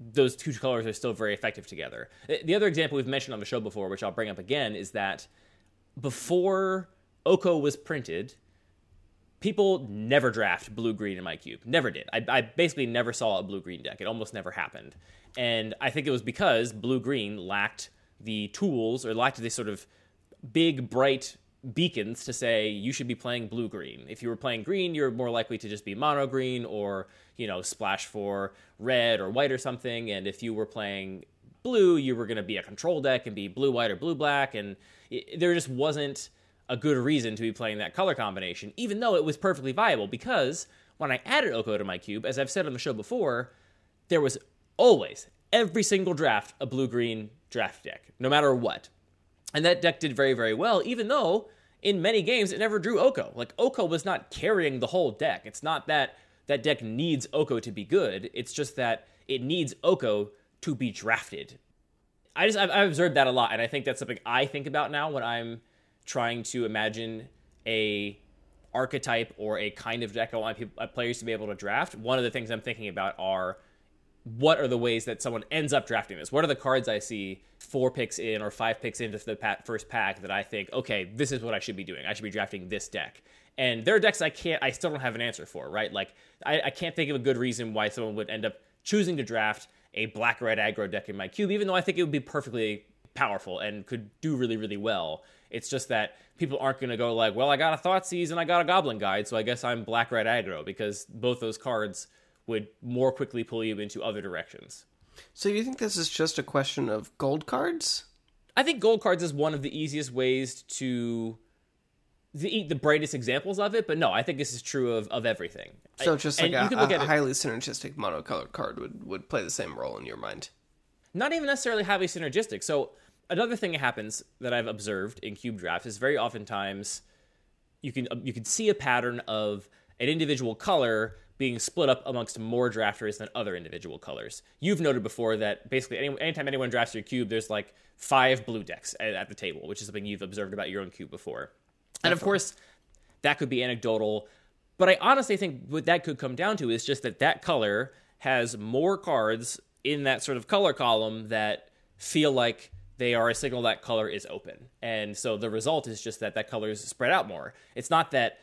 those two colors are still very effective together. The other example we've mentioned on the show before, which I'll bring up again, is that before Oko was printed, people never draft blue green in my cube. Never did. I, I basically never saw a blue green deck. It almost never happened. And I think it was because blue green lacked the tools or lacked the sort of big, bright beacons to say you should be playing blue green. If you were playing green, you're more likely to just be mono green or, you know, splash for red or white or something. And if you were playing blue, you were going to be a control deck and be blue white or blue black. And it, there just wasn't a good reason to be playing that color combination, even though it was perfectly viable. Because when I added Oko to my cube, as I've said on the show before, there was always, every single draft, a blue green draft deck, no matter what. And that deck did very, very well, even though in many games it never drew Oko. Like Oko was not carrying the whole deck. It's not that that deck needs Oko to be good. It's just that it needs Oko to be drafted. I just I've, I've observed that a lot, and I think that's something I think about now when I'm trying to imagine a archetype or a kind of deck I want people, uh, players to be able to draft. One of the things I'm thinking about are what are the ways that someone ends up drafting this? What are the cards I see four picks in or five picks into the first pack that I think, okay, this is what I should be doing. I should be drafting this deck. And there are decks I can't, I still don't have an answer for, right? Like, I, I can't think of a good reason why someone would end up choosing to draft a black red aggro deck in my cube, even though I think it would be perfectly powerful and could do really, really well. It's just that people aren't going to go like, well, I got a Thoughtseize and I got a Goblin Guide, so I guess I'm black red aggro because both those cards would more quickly pull you into other directions. So you think this is just a question of gold cards? I think gold cards is one of the easiest ways to the the brightest examples of it, but no, I think this is true of, of everything. So just like a, a, a highly synergistic monocolored card would, would play the same role in your mind. Not even necessarily highly synergistic. So another thing that happens that I've observed in cube drafts is very oftentimes you can you can see a pattern of an individual color being split up amongst more drafters than other individual colors. You've noted before that basically any, anytime anyone drafts your cube, there's like five blue decks at, at, the table, which is something you've observed about your own cube before. And of course, that could be anecdotal, but I honestly think what that could come down to is just that that color has more cards in that sort of color column that feel like they are a signal that color is open. And so the result is just that that color is spread out more. It's not that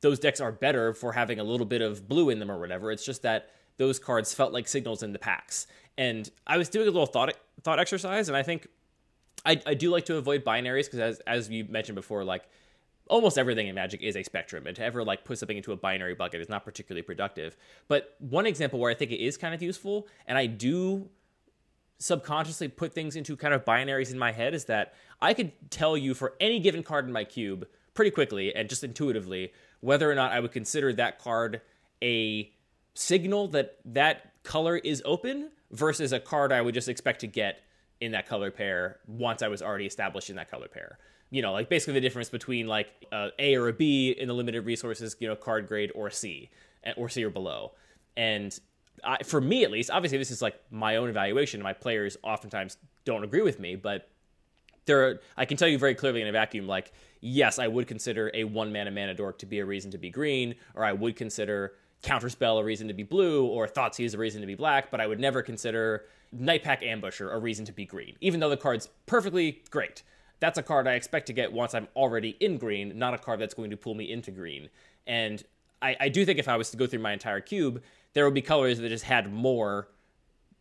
those decks are better for having a little bit of blue in them or whatever. It's just that those cards felt like signals in the packs. And I was doing a little thought thought exercise, and I think I, I do like to avoid binaries because as as you mentioned before, like almost everything in Magic is a spectrum, and to ever like put something into a binary bucket is not particularly productive. But one example where I think it is kind of useful, and I do subconsciously put things into kind of binaries in my head, is that I could tell you for any given card in my cube pretty quickly and just intuitively whether or not I would consider that card a signal that that color is open versus a card I would just expect to get in that color pair once I was already established in that color pair. You know, like basically the difference between like a A or a B in the limited resources, you know, card grade or C eh, or C or below. And I, for me at least, obviously this is like my own evaluation. My players oftentimes don't agree with me, but there are, I can tell you very clearly in a vacuum, like yes, I would consider a one mana mana dork to be a reason to be green, or I would consider Counterspell a reason to be blue, or Thoughtseize a reason to be black, but I would never consider Nightpack Ambusher a reason to be green, even though the card's perfectly great. That's a card I expect to get once I'm already in green, not a card that's going to pull me into green. And I, I do think if I was to go through my entire cube, there would be colors that just had more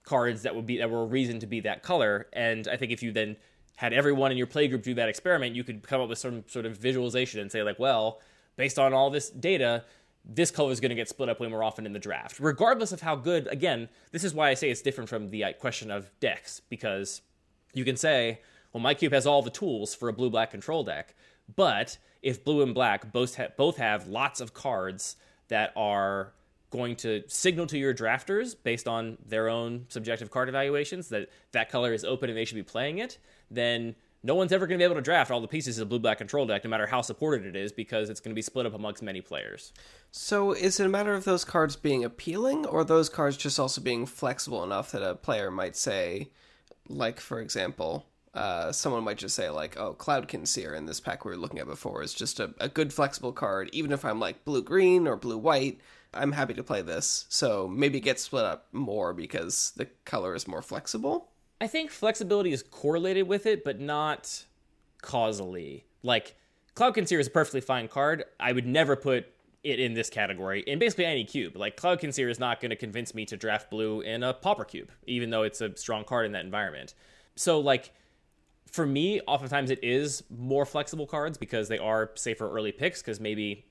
cards that would be that were a reason to be that color. And I think if you then had everyone in your playgroup do that experiment, you could come up with some sort of visualization and say like, well, based on all this data, this color is going to get split up way more often in the draft, regardless of how good. Again, this is why I say it's different from the uh, question of decks because you can say, well, my cube has all the tools for a blue black control deck, but if blue and black both ha- both have lots of cards that are going to signal to your drafters based on their own subjective card evaluations that that color is open and they should be playing it, then no one's ever going to be able to draft all the pieces of blue black control deck, no matter how supported it is, because it's going to be split up amongst many players. So, is it a matter of those cards being appealing, or those cards just also being flexible enough that a player might say, like, for example, uh, someone might just say, like, oh, Cloudkin Seer in this pack we were looking at before is just a, a good flexible card, even if I'm like blue green or blue white. I'm happy to play this. So maybe it gets split up more because the color is more flexible. I think flexibility is correlated with it, but not causally. Like Cloudkin Seer is a perfectly fine card. I would never put it in this category in basically any cube. Like Cloudkin Seer is not going to convince me to draft blue in a Pauper cube, even though it's a strong card in that environment. So like for me, oftentimes it is more flexible cards because they are safer early picks because maybe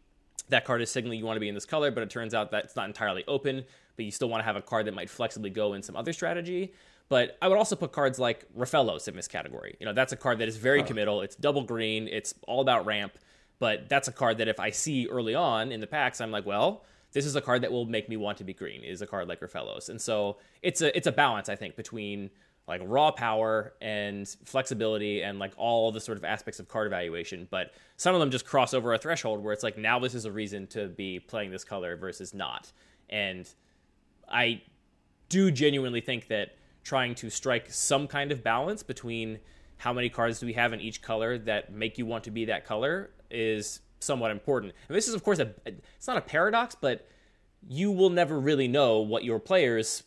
that card is signaling you want to be in this color, but it turns out that it's not entirely open, but you still want to have a card that might flexibly go in some other strategy. But I would also put cards like Rofellos in this category. You know, that's a card that is very huh. committal. It's double green. It's all about ramp. But that's a card that if I see early on in the packs, I'm like, well, this is a card that will make me want to be green. Is a card like Rofellos, and so it's a it's a balance I think between like raw power and flexibility and like all the sort of aspects of card evaluation. But some of them just cross over a threshold where it's like now this is a reason to be playing this color versus not. And I do genuinely think that trying to strike some kind of balance between how many cards do we have in each color that make you want to be that color is somewhat important. And this is, of course, a it's not a paradox, but you will never really know what your players,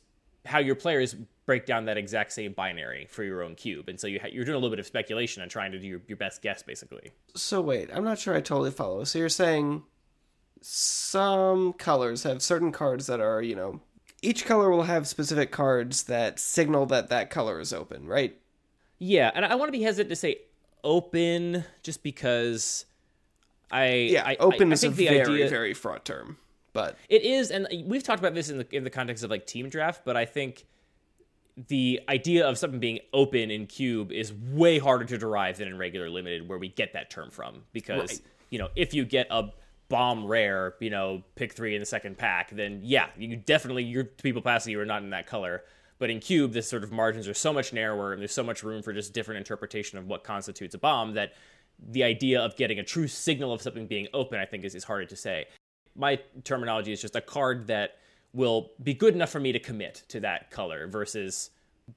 how your players break down that exact same binary for your own cube, and so you ha- you're doing a little bit of speculation and trying to do your, your best guess, basically. So wait, I'm not sure I totally follow. So you're saying some colors have certain cards that are, you know, each color will have specific cards that signal that that color is open, right? Yeah, and I want to be hesitant to say open just because I yeah I, open I, is I a very idea, very fraught term, but it is, and we've talked about this in the in the context of like team draft, but I think the idea of something being open in cube is way harder to derive than in regular limited where we get that term from because right. you know if you get a bomb rare, you know, pick three in the second pack, then yeah, you definitely your people passing you are not in that color. But in cube, this sort of margins are so much narrower, and there's so much room for just different interpretation of what constitutes a bomb that the idea of getting a true signal of something being open, I think, is, is harder to say. My terminology is just a card that will be good enough for me to commit to that color versus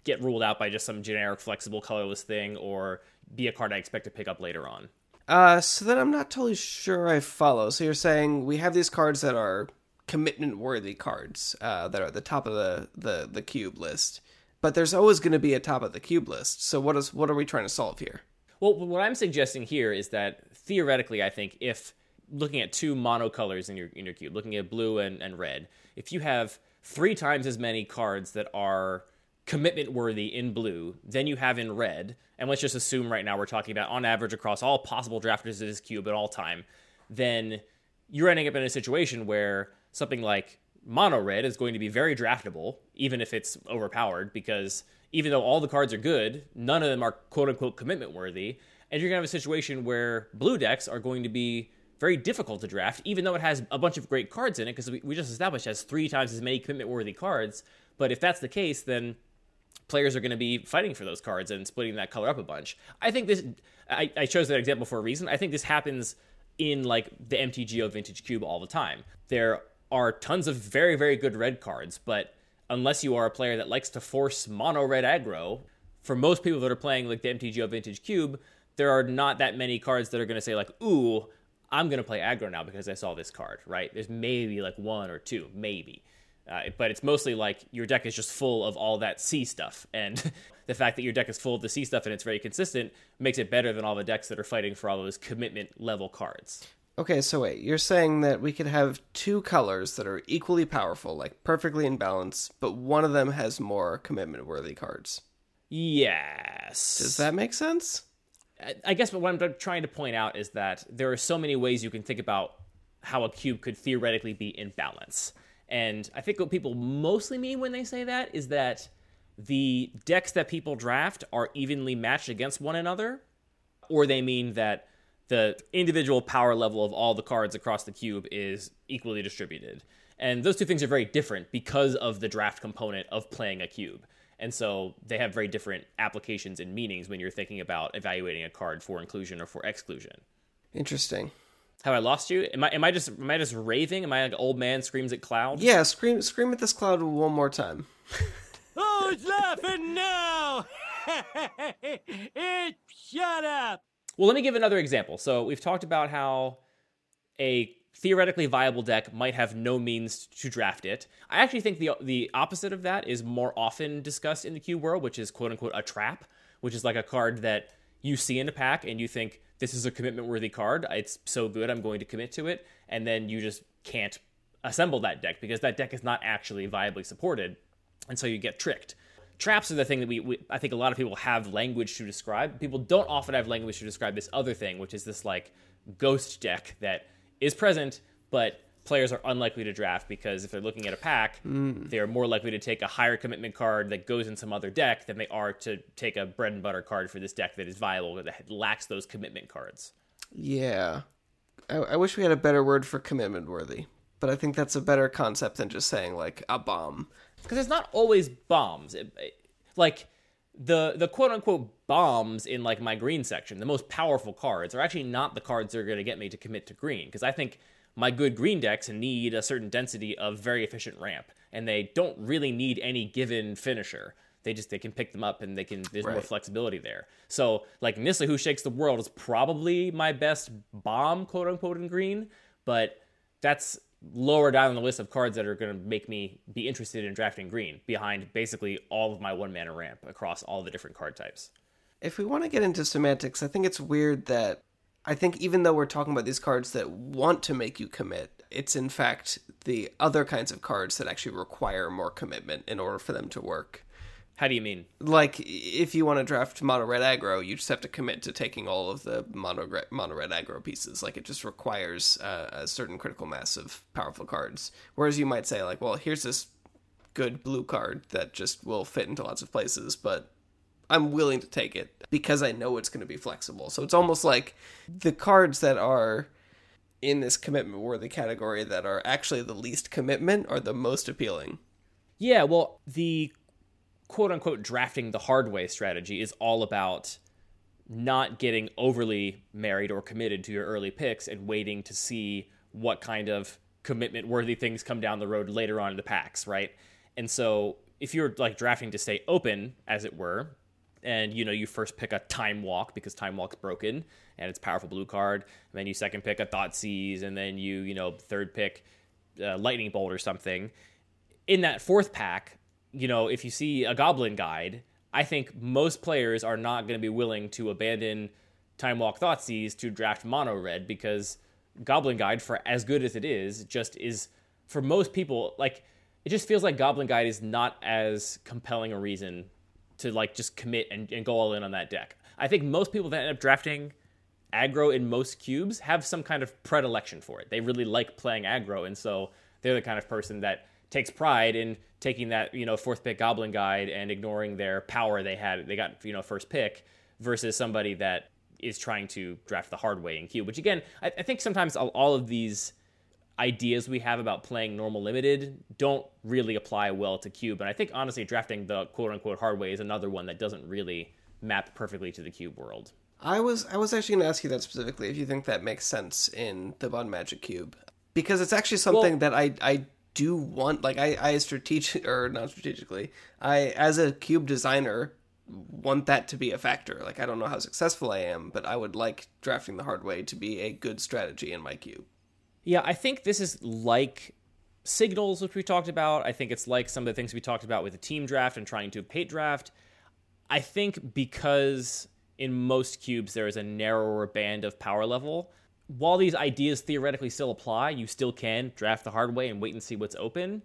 get ruled out by just some generic flexible colorless thing or be a card I expect to pick up later on. Uh, so then I'm not totally sure I follow. So you're saying we have these cards that are commitment worthy cards uh, that are at the top of the, the, the cube list. but there's always going to be a top of the cube list. So what is what are we trying to solve here? Well, what I'm suggesting here is that theoretically, I think if looking at two monocolors in your in your cube, looking at blue and, and red, if you have three times as many cards that are commitment worthy in blue than you have in red, and let's just assume right now we're talking about on average across all possible drafters of this cube at all time, then you're ending up in a situation where something like mono red is going to be very draftable, even if it's overpowered, because even though all the cards are good, none of them are quote unquote commitment worthy. And you're going to have a situation where blue decks are going to be very difficult to draft, even though it has a bunch of great cards in it, because we, we just established it has three times as many commitment worthy cards. But if that's the case, then players are going to be fighting for those cards and splitting that color up a bunch. I think this, I, I chose that example for a reason. I think this happens in like the MTGO Vintage Cube all the time. There are tons of very, very good red cards, but unless you are a player that likes to force mono red aggro, for most people that are playing like the MTGO Vintage Cube, there are not that many cards that are going to say like, "Ooh, I'm going to play aggro now because I saw this card." Right? There's maybe like one or two, maybe. Uh, but it's mostly like your deck is just full of all that C stuff, and the fact that your deck is full of the C stuff and it's very consistent makes it better than all the decks that are fighting for all those commitment level cards. Okay, so wait, you're saying that we could have two colors that are equally powerful, like perfectly in balance, but one of them has more commitment worthy cards. Yes. Does that make sense? I guess but what I'm trying to point out is that there are so many ways you can think about how a cube could theoretically be in balance. And I think what people mostly mean when they say that is that the decks that people draft are evenly matched against one another, or they mean that the individual power level of all the cards across the cube is equally distributed. And those two things are very different because of the draft component of playing a cube. And so they have very different applications and meanings when you're thinking about evaluating a card for inclusion or for exclusion. Interesting. Have I lost you? Am I am I just am I just raving? Am I like old man screams at cloud? Yeah, scream scream at this cloud one more time. Who's laughing now? it, shut up. Well, let me give another example. So we've talked about how a theoretically viable deck might have no means to draft it. I actually think the the opposite of that is more often discussed in the cube world, which is quote unquote a trap, which is like a card that you see in a pack and you think this is a commitment worthy card. It's so good, I'm going to commit to it. And then you just can't assemble that deck because that deck is not actually viably supported. And so you get tricked. Traps are the thing that we, we, I think a lot of people have language to describe. People don't often have language to describe this other thing, which is this like ghost deck that is present, but players are unlikely to draft because if they're looking at a pack, mm. they're more likely to take a higher commitment card that goes in some other deck than they are to take a bread and butter card for this deck that is viable that lacks those commitment cards. Yeah, I, I wish we had a better word for commitment worthy, but I think that's a better concept than just saying like a bomb because it's not always bombs. It, it, like the the quote unquote bombs in like my green section, the most powerful cards are actually not the cards that are going to get me to commit to green because I think my good green decks need a certain density of very efficient ramp, and they don't really need any given finisher. They just they can pick them up and they can there's right. more flexibility there. So like Nissa who shakes the world is probably my best bomb quote unquote in green, but that's lower down on the list of cards that are going to make me be interested in drafting green behind basically all of my one mana ramp across all the different card types. If we want to get into semantics, I think it's weird that I think even though we're talking about these cards that want to make you commit, it's in fact the other kinds of cards that actually require more commitment in order for them to work. How do you mean? Like, if you want to draft mono red aggro, you just have to commit to taking all of the mono red, mono red aggro pieces. Like, it just requires uh, a certain critical mass of powerful cards. Whereas you might say, like, well, here's this good blue card that just will fit into lots of places, but I'm willing to take it because I know it's going to be flexible. So it's almost like the cards that are in this commitment worthy category that are actually the least commitment are the most appealing. Yeah, well, the quote unquote drafting the hard way strategy is all about not getting overly married or committed to your early picks and waiting to see what kind of commitment worthy things come down the road later on in the packs, right? And so if you're like drafting to stay open, as it were, and you know you first pick a time walk because time walk's broken and it's powerful blue card. And then you second pick a thought Thoughtseize and then you you know third pick uh, lightning bolt or something. In that fourth pack you know, if you see a Goblin Guide, I think most players are not going to be willing to abandon Time Walk thought Thoughtseize to draft mono red because Goblin Guide, for as good as it is, just is for most people like it just feels like Goblin Guide is not as compelling a reason to like just commit and, and go all in on that deck. I think most people that end up drafting aggro in most cubes have some kind of predilection for it. They really like playing aggro, and so they're the kind of person that takes pride in taking that you know fourth pick Goblin Guide and ignoring their power they had they got you know first pick versus somebody that is trying to draft the hard way in cube. Which again, I, I think sometimes all, all of these ideas we have about playing normal limited don't really apply well to cube. And I think honestly, drafting the quote unquote hard way is another one that doesn't really map perfectly to the cube world. I was I was actually going to ask you that specifically if you think that makes sense in the Bun Magic Cube because it's actually something Well- that I I do want like I I strategic or not strategically I as a cube designer want that to be a factor. Like I don't know how successful I am, but I would like drafting the hard way to be a good strategy in my cube. Yeah, I think this is like signals, which we talked about. I think it's like some of the things we talked about with the team draft and trying to pate draft. I think because in most cubes there is a narrower band of power level, while these ideas theoretically still apply, you still can draft the hard way and wait and see what's open.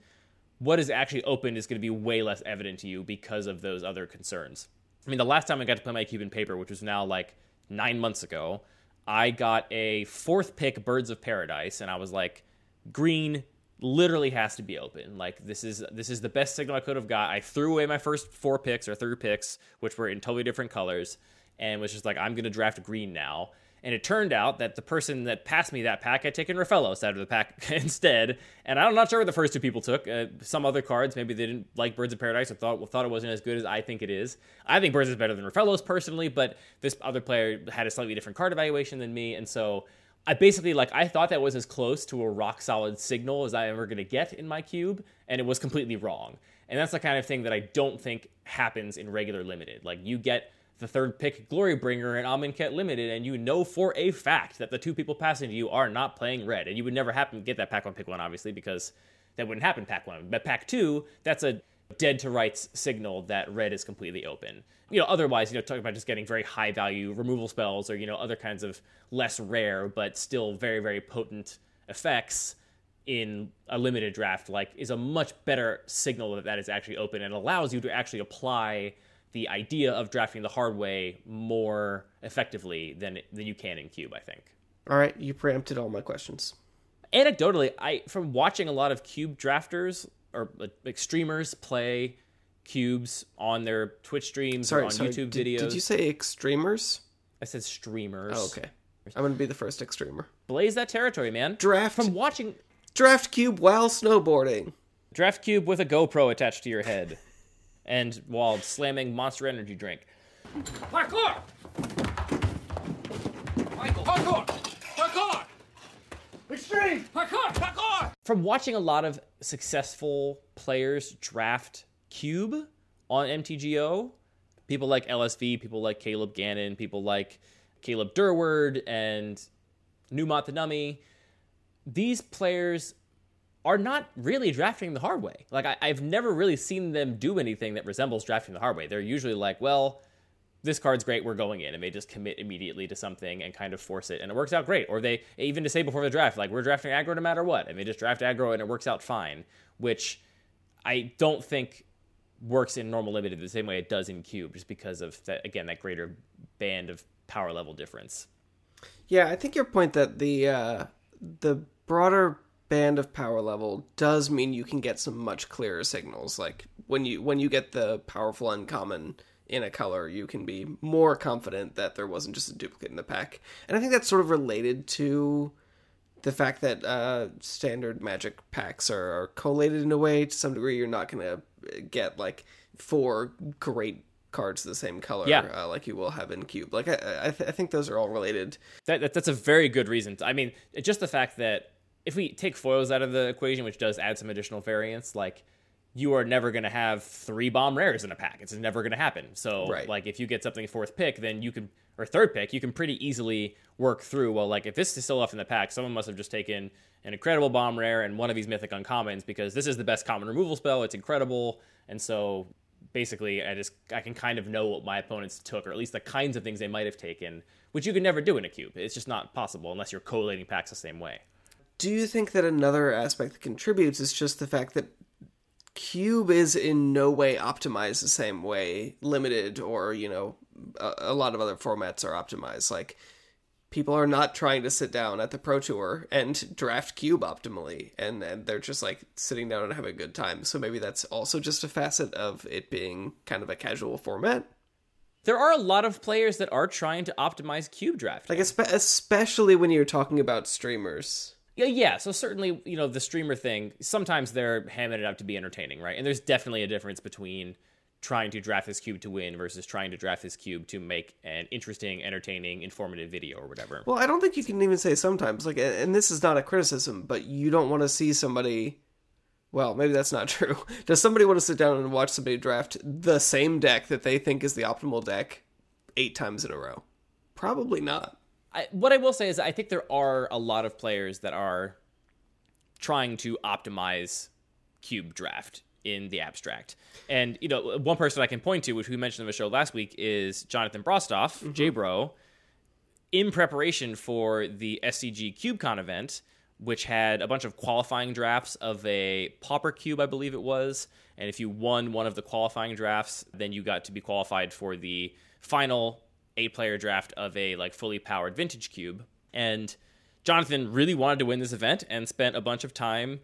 What is actually open is going to be way less evident to you because of those other concerns. I mean, the last time I got to play my cube in paper, which was now like nine months ago, I got a fourth pick Birds of Paradise, and I was like, green literally has to be open. Like this is this is the best signal I could have got. I threw away my first four picks or three picks, which were in totally different colors, and was just like, I'm gonna draft green now. And it turned out that the person that passed me that pack had taken Rofellos out of the pack instead. And I'm not sure what the first two people took. Uh, some other cards, maybe they didn't like Birds of Paradise or thought thought it wasn't as good as I think it is. I think Birds is better than Rofellos personally, but this other player had a slightly different card evaluation than me, and so I basically like I thought that was as close to a rock solid signal as I ever to get in my cube, and it was completely wrong. And that's the kind of thing that I don't think happens in regular limited. Like you get the third pick Glorybringer and Amonkhet limited, and you know for a fact that the two people passing to you are not playing red, and you would never happen to get that pack one pick one, obviously, because that wouldn't happen pack one. But pack two, that's a dead to rights signal that red is completely open. You know, otherwise, you know, talking about just getting very high value removal spells or, you know, other kinds of less rare but still very, very potent effects in a limited draft, like, is a much better signal that that is actually open and allows you to actually apply the idea of drafting the hard way more effectively than than you can in cube, I think All right, you preempted all my questions. anecdotally, I from watching a lot of cube drafters or uh, like streamers play cubes on their Twitch streams Sorry, or on sorry, YouTube did, videos. Did you say extremers? I said streamers. Oh, okay. I'm gonna be the first extremer. Blaze that territory, man. Draft from watching draft cube while snowboarding. draft cube with a GoPro attached to your head, and while slamming Monster Energy drink. Parkour! Michael! Parkour! Parkour! Extreme! Parkour! Parkour! from watching a lot of successful players draft cube on MTGO, people like LSV, people like Caleb Gannon, people like Caleb Durward and Numot the Nummy, these players are not really drafting the hard way. Like I, I've never really seen them do anything that resembles drafting the hard way. They're usually like, well, this card's great, we're going in, and they just commit immediately to something and kind of force it, and it works out great. Or they even to say before the draft, like we're drafting aggro no matter what, and they just draft aggro and it works out fine, which I don't think works in normal limited the same way it does in cube, just because of that again that greater band of power level difference. Yeah, I think your point that the uh, the broader band of power level does mean you can get some much clearer signals. Like when you when you get the powerful uncommon in a color, you can be more confident that there wasn't just a duplicate in the pack. And I think that's sort of related to the fact that uh, standard magic packs are, are collated in a way to some degree. You're not going to get like four great cards the same color Yeah. uh, like you will have in cube. Like I, I, th- I think those are all related. That, that that's a very good reason. I mean, just the fact that if we take foils out of the equation, which does add some additional variance, like you are never going to have three bomb rares in a pack. It's never going to happen. So, Right. like, if you get something fourth pick, then you can, or third pick, you can pretty easily work through. Well, like, if this is still left in the pack, someone must have just taken an incredible bomb rare and one of these mythic uncommons because this is the best common removal spell. It's incredible. And so, basically, I just, I can kind of know what my opponents took, or at least the kinds of things they might have taken, which you can never do in a cube. It's just not possible unless you're collating packs the same way. Do you think that another aspect that contributes is just the fact that Cube is in no way optimized the same way limited or, you know, a, a lot of other formats are optimized. Like, people are not trying to sit down at the Pro Tour and draft Cube optimally, and, and they're just like sitting down and having a good time. So maybe that's also just a facet of it being kind of a casual format. There are a lot of players that are trying to optimize cube draft. Like, espe- especially when you're talking about streamers. Yeah, yeah. So certainly, you know, the streamer thing. Sometimes they're hamming it up to be entertaining, right? And there's definitely a difference between trying to draft this cube to win versus trying to draft this cube to make an interesting, entertaining, informative video or whatever. Well, I don't think you can even say sometimes. Like, and this is not a criticism, but you don't want to see somebody. Well, maybe that's not true. Does somebody want to sit down and watch somebody draft the same deck that they think is the optimal deck eight times in a row? Probably not. I, what I will say is, I think there are a lot of players that are trying to optimize cube draft in the abstract. And you know, one person I can point to, which we mentioned in the show last week, is Jonathan Brostoff, mm-hmm. J-Bro, in preparation for the SCG CubeCon event, which had a bunch of qualifying drafts of a Pauper Cube, I believe it was. And if you won one of the qualifying drafts, then you got to be qualified for the final eight player draft of a like fully powered vintage cube. And Jonathan really wanted to win this event and spent a bunch of time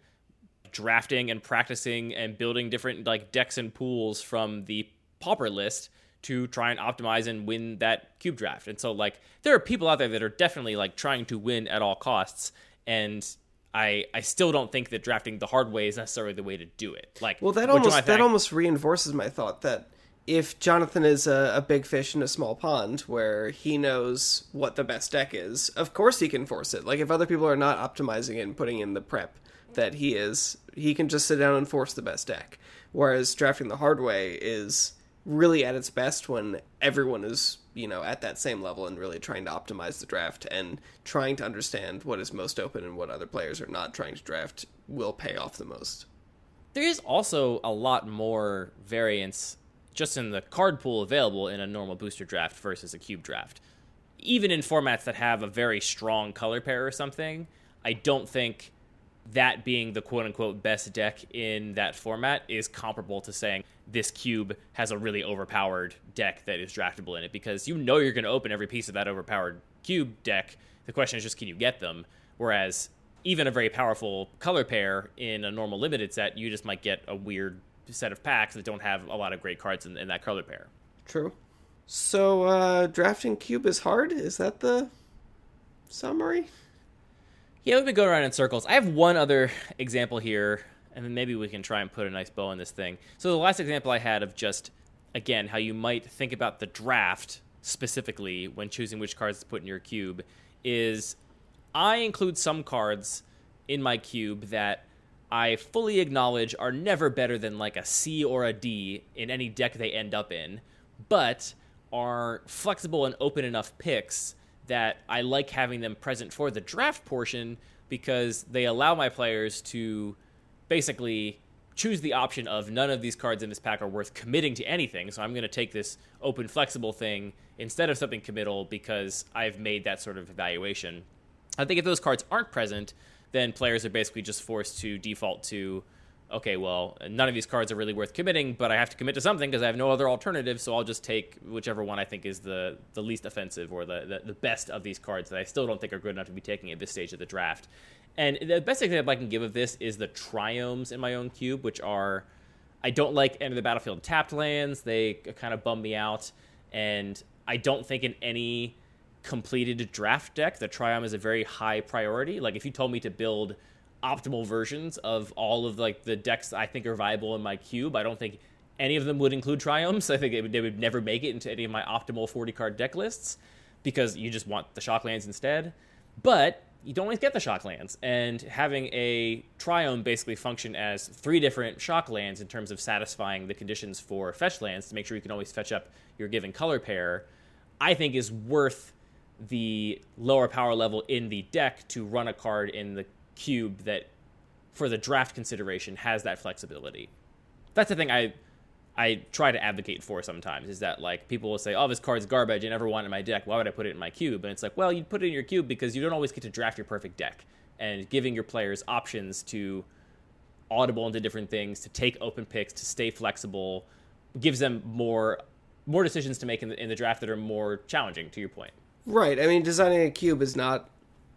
drafting and practicing and building different like decks and pools from the pauper list to try and optimize and win that cube draft. And so like there are people out there that are definitely like trying to win at all costs and I I still don't think that drafting the hard way is necessarily the way to do it. Like Well, that almost Jonathan- that almost reinforces my thought that if Jonathan is a, a big fish in a small pond where he knows what the best deck is, of course he can force it. Like if other people are not optimizing it and putting in the prep that he is, he can just sit down and force the best deck. Whereas drafting the hard way is really at its best when everyone is, you know, at that same level and really trying to optimize the draft and trying to understand what is most open and what other players are not trying to draft will pay off the most. There is also a lot more variance just in the card pool available in a normal booster draft versus a cube draft. Even in formats that have a very strong color pair or something, I don't think that being the quote unquote best deck in that format is comparable to saying this cube has a really overpowered deck that is draftable in it because you know you're going to open every piece of that overpowered cube deck. The question is just can you get them? Whereas even a very powerful color pair in a normal limited set, you just might get a weird set of packs that don't have a lot of great cards in, in that color pair. True. So, uh, drafting cube is hard? Is that the summary? Yeah, we've been going around in circles. I have one other example here, and then maybe we can try and put a nice bow on this thing. So the last example I had of just again how you might think about the draft specifically when choosing which cards to put in your cube is I include some cards in my cube that I fully acknowledge are never better than like a C or a D in any deck they end up in, but are flexible and open enough picks that I like having them present for the draft portion because they allow my players to basically choose the option of none of these cards in this pack are worth committing to anything. So I'm going to take this open, flexible thing instead of something committal because I've made that sort of evaluation. I think if those cards aren't present, then players are basically just forced to default to, okay, well, none of these cards are really worth committing, but I have to commit to something because I have no other alternative, so I'll just take whichever one I think is the, the least offensive or the, the, the best of these cards that I still don't think are good enough to be taking at this stage of the draft. And the best example I can give of this is the triomes in my own cube, which are I don't like any of the battlefield tapped lands. They uh, kind of bum me out, and I don't think in any completed draft deck the triome is a very high priority. Like if you told me to build optimal versions of all of like the decks I think are viable in my cube, I don't think any of them would include triomes. I think they would, they would never make it into any of my optimal 40 card deck lists because you just want the shock lands instead. But you don't always get the shock lands. And having a triome basically function as three different shock lands in terms of satisfying the conditions for fetch lands to make sure you can always fetch up your given color pair, I think is worth the lower power level in the deck to run a card in the cube that, for the draft consideration, has that flexibility. That's the thing I I try to advocate for sometimes is that like people will say, "Oh, this card's garbage. I never want it in my deck. Why would I put it in my cube?" And it's like, well, you put it in your cube because you don't always get to draft your perfect deck, and giving your players options to audible into different things, to take open picks, to stay flexible, gives them more more decisions to make in the, in the draft that are more challenging. To your point, Right. I mean, designing a cube is not.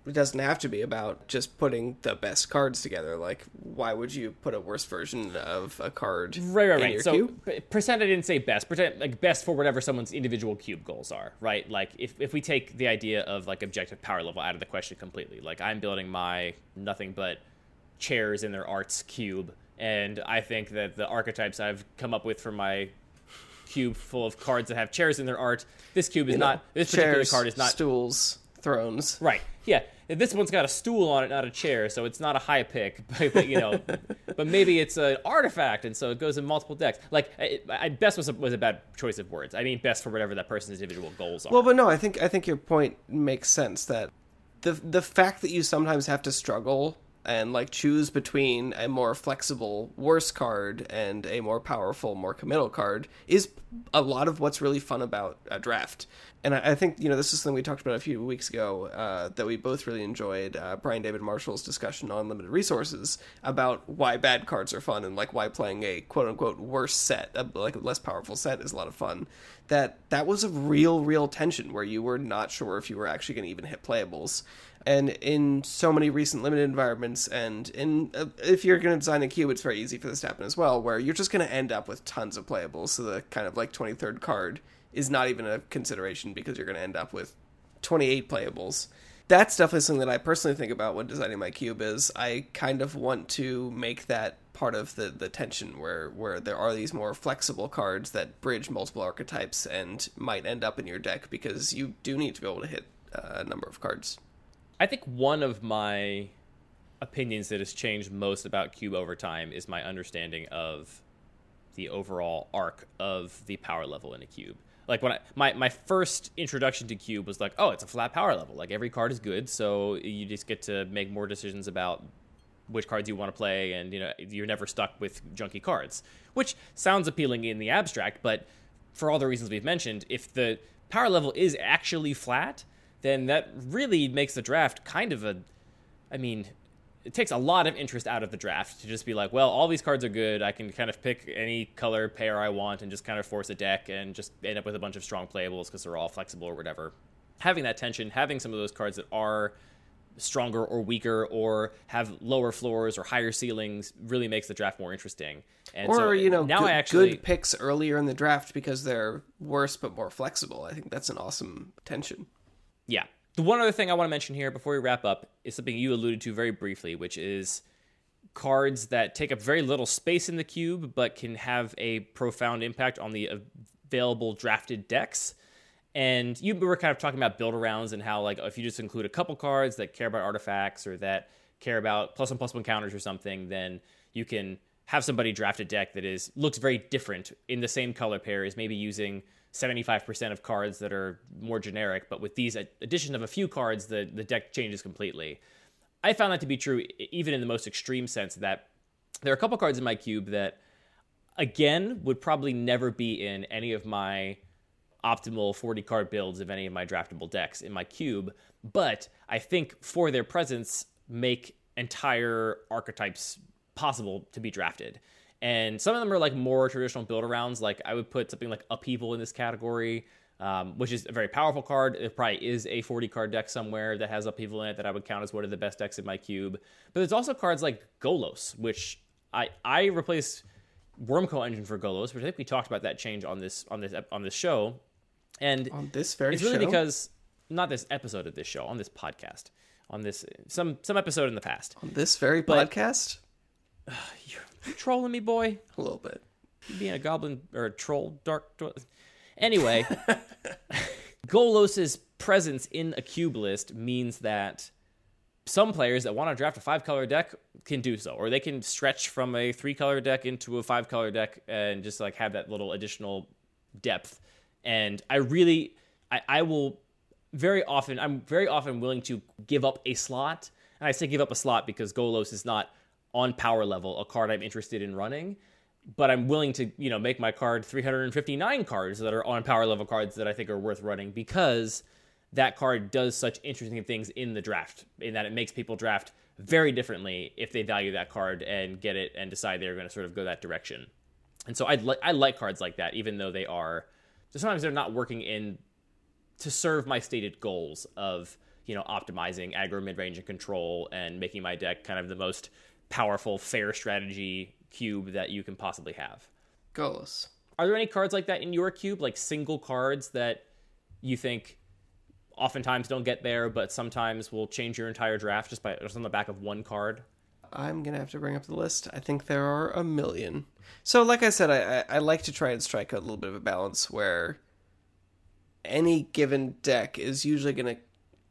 It doesn't have to be about just putting the best cards together. Like, why would you put a worse version of a card right, right, right. So cube? p- pretend I didn't say best. Pretend like best for whatever someone's individual cube goals are, right? Like if if we take the idea of like objective power level out of the question completely, like I'm building my nothing but chairs in their arts cube, and I think that the archetypes I've come up with for my cube full of cards that have chairs in their art, this cube is You know, not. This particular card is not stools, thrones. Right. Yeah. This one's got a stool on it, not a chair, so it's not a high pick. But, but, you know, but maybe it's an artifact, and so it goes in multiple decks. Like, I, I, best was a, was a bad choice of words. I mean, best for whatever that person's individual goals are. Well, but no, I think I think your point makes sense that the the fact that you sometimes have to struggle and like choose between a more flexible worse card and a more powerful more committal card is a lot of what's really fun about a draft. And i, I think you know this is something we talked about a few weeks ago uh, that we both really enjoyed uh, brian david marshall's discussion on limited resources about why bad cards are fun and like why playing a quote unquote worse set a, like a less powerful set is a lot of fun. That that was a real real tension where you were not sure if you were actually going to even hit playables and in so many recent limited environments and in uh, if you're going to design a cube it's very easy for this to happen as well where you're just going to end up with tons of playables so the kind of like 23rd card is not even a consideration because you're going to end up with 28 playables. That's definitely something that i personally think about when designing my cube is i kind of want to make that part of the, the tension where where there are these more flexible cards that bridge multiple archetypes and might end up in your deck because you do need to be able to hit uh, a number of cards I think one of my opinions that has changed most about Cube over time is my understanding of the overall arc of the power level in a cube. Like when I my, my first introduction to cube was like, oh, it's a flat power level. Like every card is good, so you just get to make more decisions about which cards you want to play, and you know you're never stuck with junky cards, which sounds appealing in the abstract, but for all the reasons we've mentioned, if the power level is actually flat, then that really makes the draft kind of a, I mean, it takes a lot of interest out of the draft to just be like, well, all these cards are good. I can kind of pick any color pair I want and just kind of force a deck and just end up with a bunch of strong playables because they're all flexible or whatever. Having that tension, having some of those cards that are stronger or weaker or have lower floors or higher ceilings really makes the draft more interesting. And or so you know now good, I actually good picks earlier in the draft because they're worse but more flexible i think that's an awesome tension Yeah. The one other thing I want to mention here before we wrap up is something you alluded to very briefly, which is cards that take up very little space in the cube but can have a profound impact on the available drafted decks. And you were kind of talking about build arounds and how, like, if you just include a couple cards that care about artifacts or that care about plus one plus one counters or something, then you can have somebody draft a deck that is looks very different in the same color pair is maybe using 75% of cards that are more generic, but with these addition of a few cards, the, the deck changes completely. I found that to be true even in the most extreme sense that there are a couple cards in my cube that, again, would probably never be in any of my optimal 40 card builds of any of my draftable decks in my cube, but I think for their presence make entire archetypes possible to be drafted. And some of them are like more traditional build arounds. Like I would put something like Upheaval in this category, um, which is a very powerful card. It probably is a 40 card deck somewhere that has Upheaval in it that I would count as one of the best decks in my cube. But there's also cards like Golos, which I I replaced Wurmcoil Engine for Golos, which I think we talked about that change on this on this on this show. And on this very it's really show? because not this episode of this show, on this podcast, on this some some episode in the past. on this very But- podcast You trolling me, boy? a little bit You being a goblin or a troll, dark. dwell- Anyway, Golos's presence in a cube list means that some players that want to draft a five color deck can do so, or they can stretch from a three color deck into a five color deck and just like have that little additional depth. And I really, I, I will very often, I'm very often willing to give up a slot. And I say give up a slot because Golos is not on power level a card I'm interested in running. But I'm willing to, you know, make my card 359 cards that are on power level cards that I think are worth running because that card does such interesting things in the draft in that it makes people draft very differently if they value that card and get it and decide they're going to sort of go that direction. And so I li- I like cards like that, even though they are sometimes they're not working in to serve my stated goals of you know optimizing aggro mid range and control and making my deck kind of the most powerful fair strategy cube that you can possibly have. Golos. Are there any cards like that in your cube, like single cards that you think oftentimes don't get there, but sometimes will change your entire draft just by just on the back of one card? I'm gonna have to bring up the list. I think there are a million. So, like I said, I, I, I like to try and strike a little bit of a balance where any given deck is usually gonna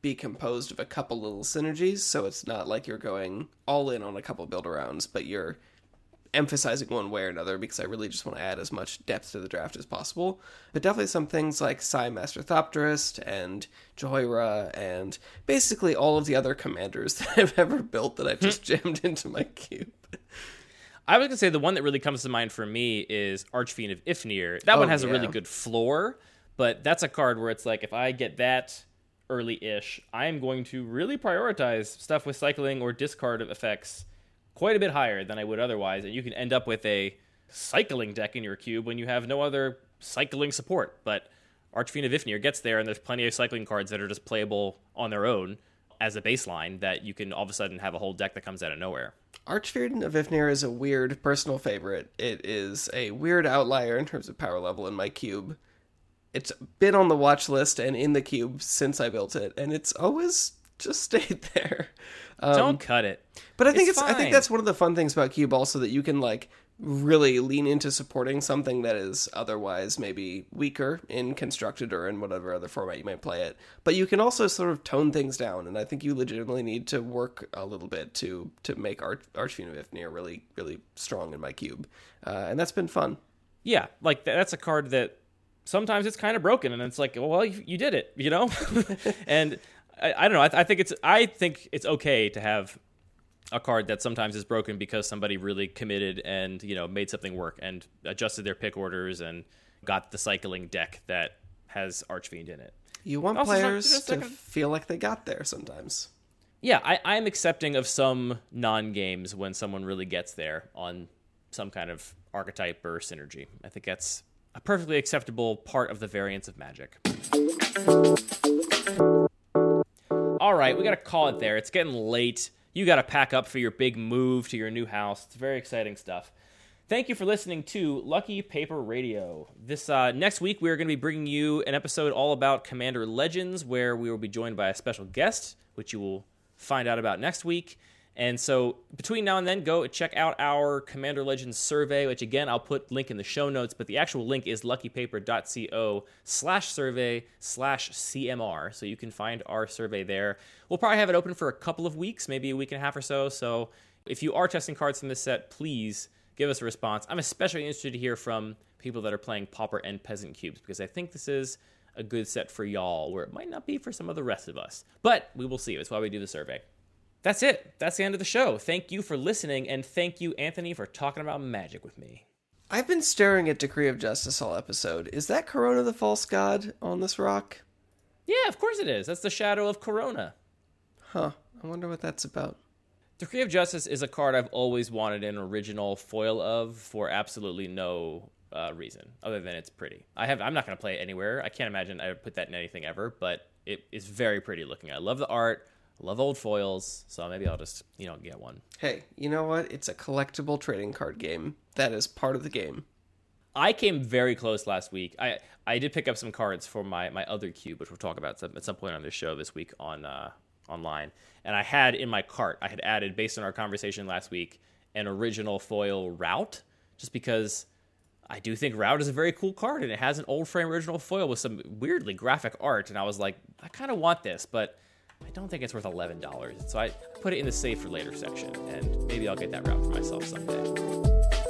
be composed of a couple little synergies. So it's not like you're going all in on a couple build arounds, but you're emphasizing one way or another because I really just want to add as much depth to the draft as possible. But definitely some things like Sai Master Thopterist and Jhoira and basically all of the other commanders that I've ever built that I've just hmm. jammed into my cube. I was gonna say the one that really comes to mind for me is Archfiend of Ifnir. That one Oh, has a really good floor, but that's a card where it's like if I get that early-ish, I am going to really prioritize stuff with cycling or discard effects quite a bit higher than I would otherwise, and you can end up with a cycling deck in your cube when you have no other cycling support. But Archfiend of Ifnir gets there, and there's plenty of cycling cards that are just playable on their own as a baseline that you can all of a sudden have a whole deck that comes out of nowhere. Archfiend of Ifnir is a weird personal favorite. It is a weird outlier in terms of power level in my cube. It's been on the watch list and in the cube since I built it, and it's always just stayed there. Um, Don't cut it. but I think it's it's, I think that's one of the fun things about cube also that you can like really lean into supporting something that is otherwise maybe weaker in constructed or in whatever other format you might play it. But you can also sort of tone things down, and I think you legitimately need to work a little bit to to make Arch- Archfiend of Ifnir really really strong in my cube, uh, and that's been fun. Yeah, like that's a card that sometimes it's kind of broken, and it's like, well, you, you did it, you know. and I, I don't know. I, I think it's I think it's okay to have a card that sometimes is broken because somebody really committed and you know made something work and adjusted their pick orders and got the cycling deck that has Archfiend in it. You want Also, players to feel like they got there sometimes. Yeah, I, I'm accepting of some non games when someone really gets there on some kind of archetype or synergy. I think that's a perfectly acceptable part of the variance of magic. All right, we got to call it there. It's getting late. You got to pack up for your big move to your new house. It's very exciting stuff. Thank you for listening to Lucky Paper Radio. This uh, next week, we are going to be bringing you an episode all about Commander Legends, where we will be joined by a special guest, which you will find out about next week. And so, between now and then, go check out our Commander Legends survey, which again I'll put link in the show notes. But the actual link is luckypaper.co slash survey slash CMR, so you can find our survey there. We'll probably have it open for a couple of weeks, maybe a week and a half or so. So, if you are testing cards from this set, please give us a response. I'm especially interested to hear from people that are playing Pauper and Peasant cubes because I think this is a good set for y'all, where it might not be for some of the rest of us. But we will see. That's why we do the survey. That's it. That's the end of the show. Thank you for listening, and thank you, Anthony, for talking about magic with me. I've been staring at Decree of Justice all episode. Is that Karona the false god on this rock? Yeah, of course it is. That's the shadow of Karona. Huh. I wonder what that's about. Decree of Justice is a card I've always wanted an original foil of for absolutely no uh, reason other than it's pretty. I have. I'm not going to play it anywhere. I can't imagine I would put that in anything ever, but it is very pretty looking. I love the art. Love old foils, so maybe I'll just you know get one. Hey, you know what? It's a collectible trading card game. That is part of the game. I came very close last week. I I did pick up some cards for my my other cube, which we'll talk about some, at some point on this show this week on uh, online. And I had in my cart, I had added based on our conversation last week, an original foil Rout, just because I do think Rout is a very cool card, and it has an old frame original foil with some weirdly graphic art. And I was like, I kind of want this, but I don't think it's worth eleven dollars. So I put it in the save for later section, and maybe I'll get that Rout for myself someday.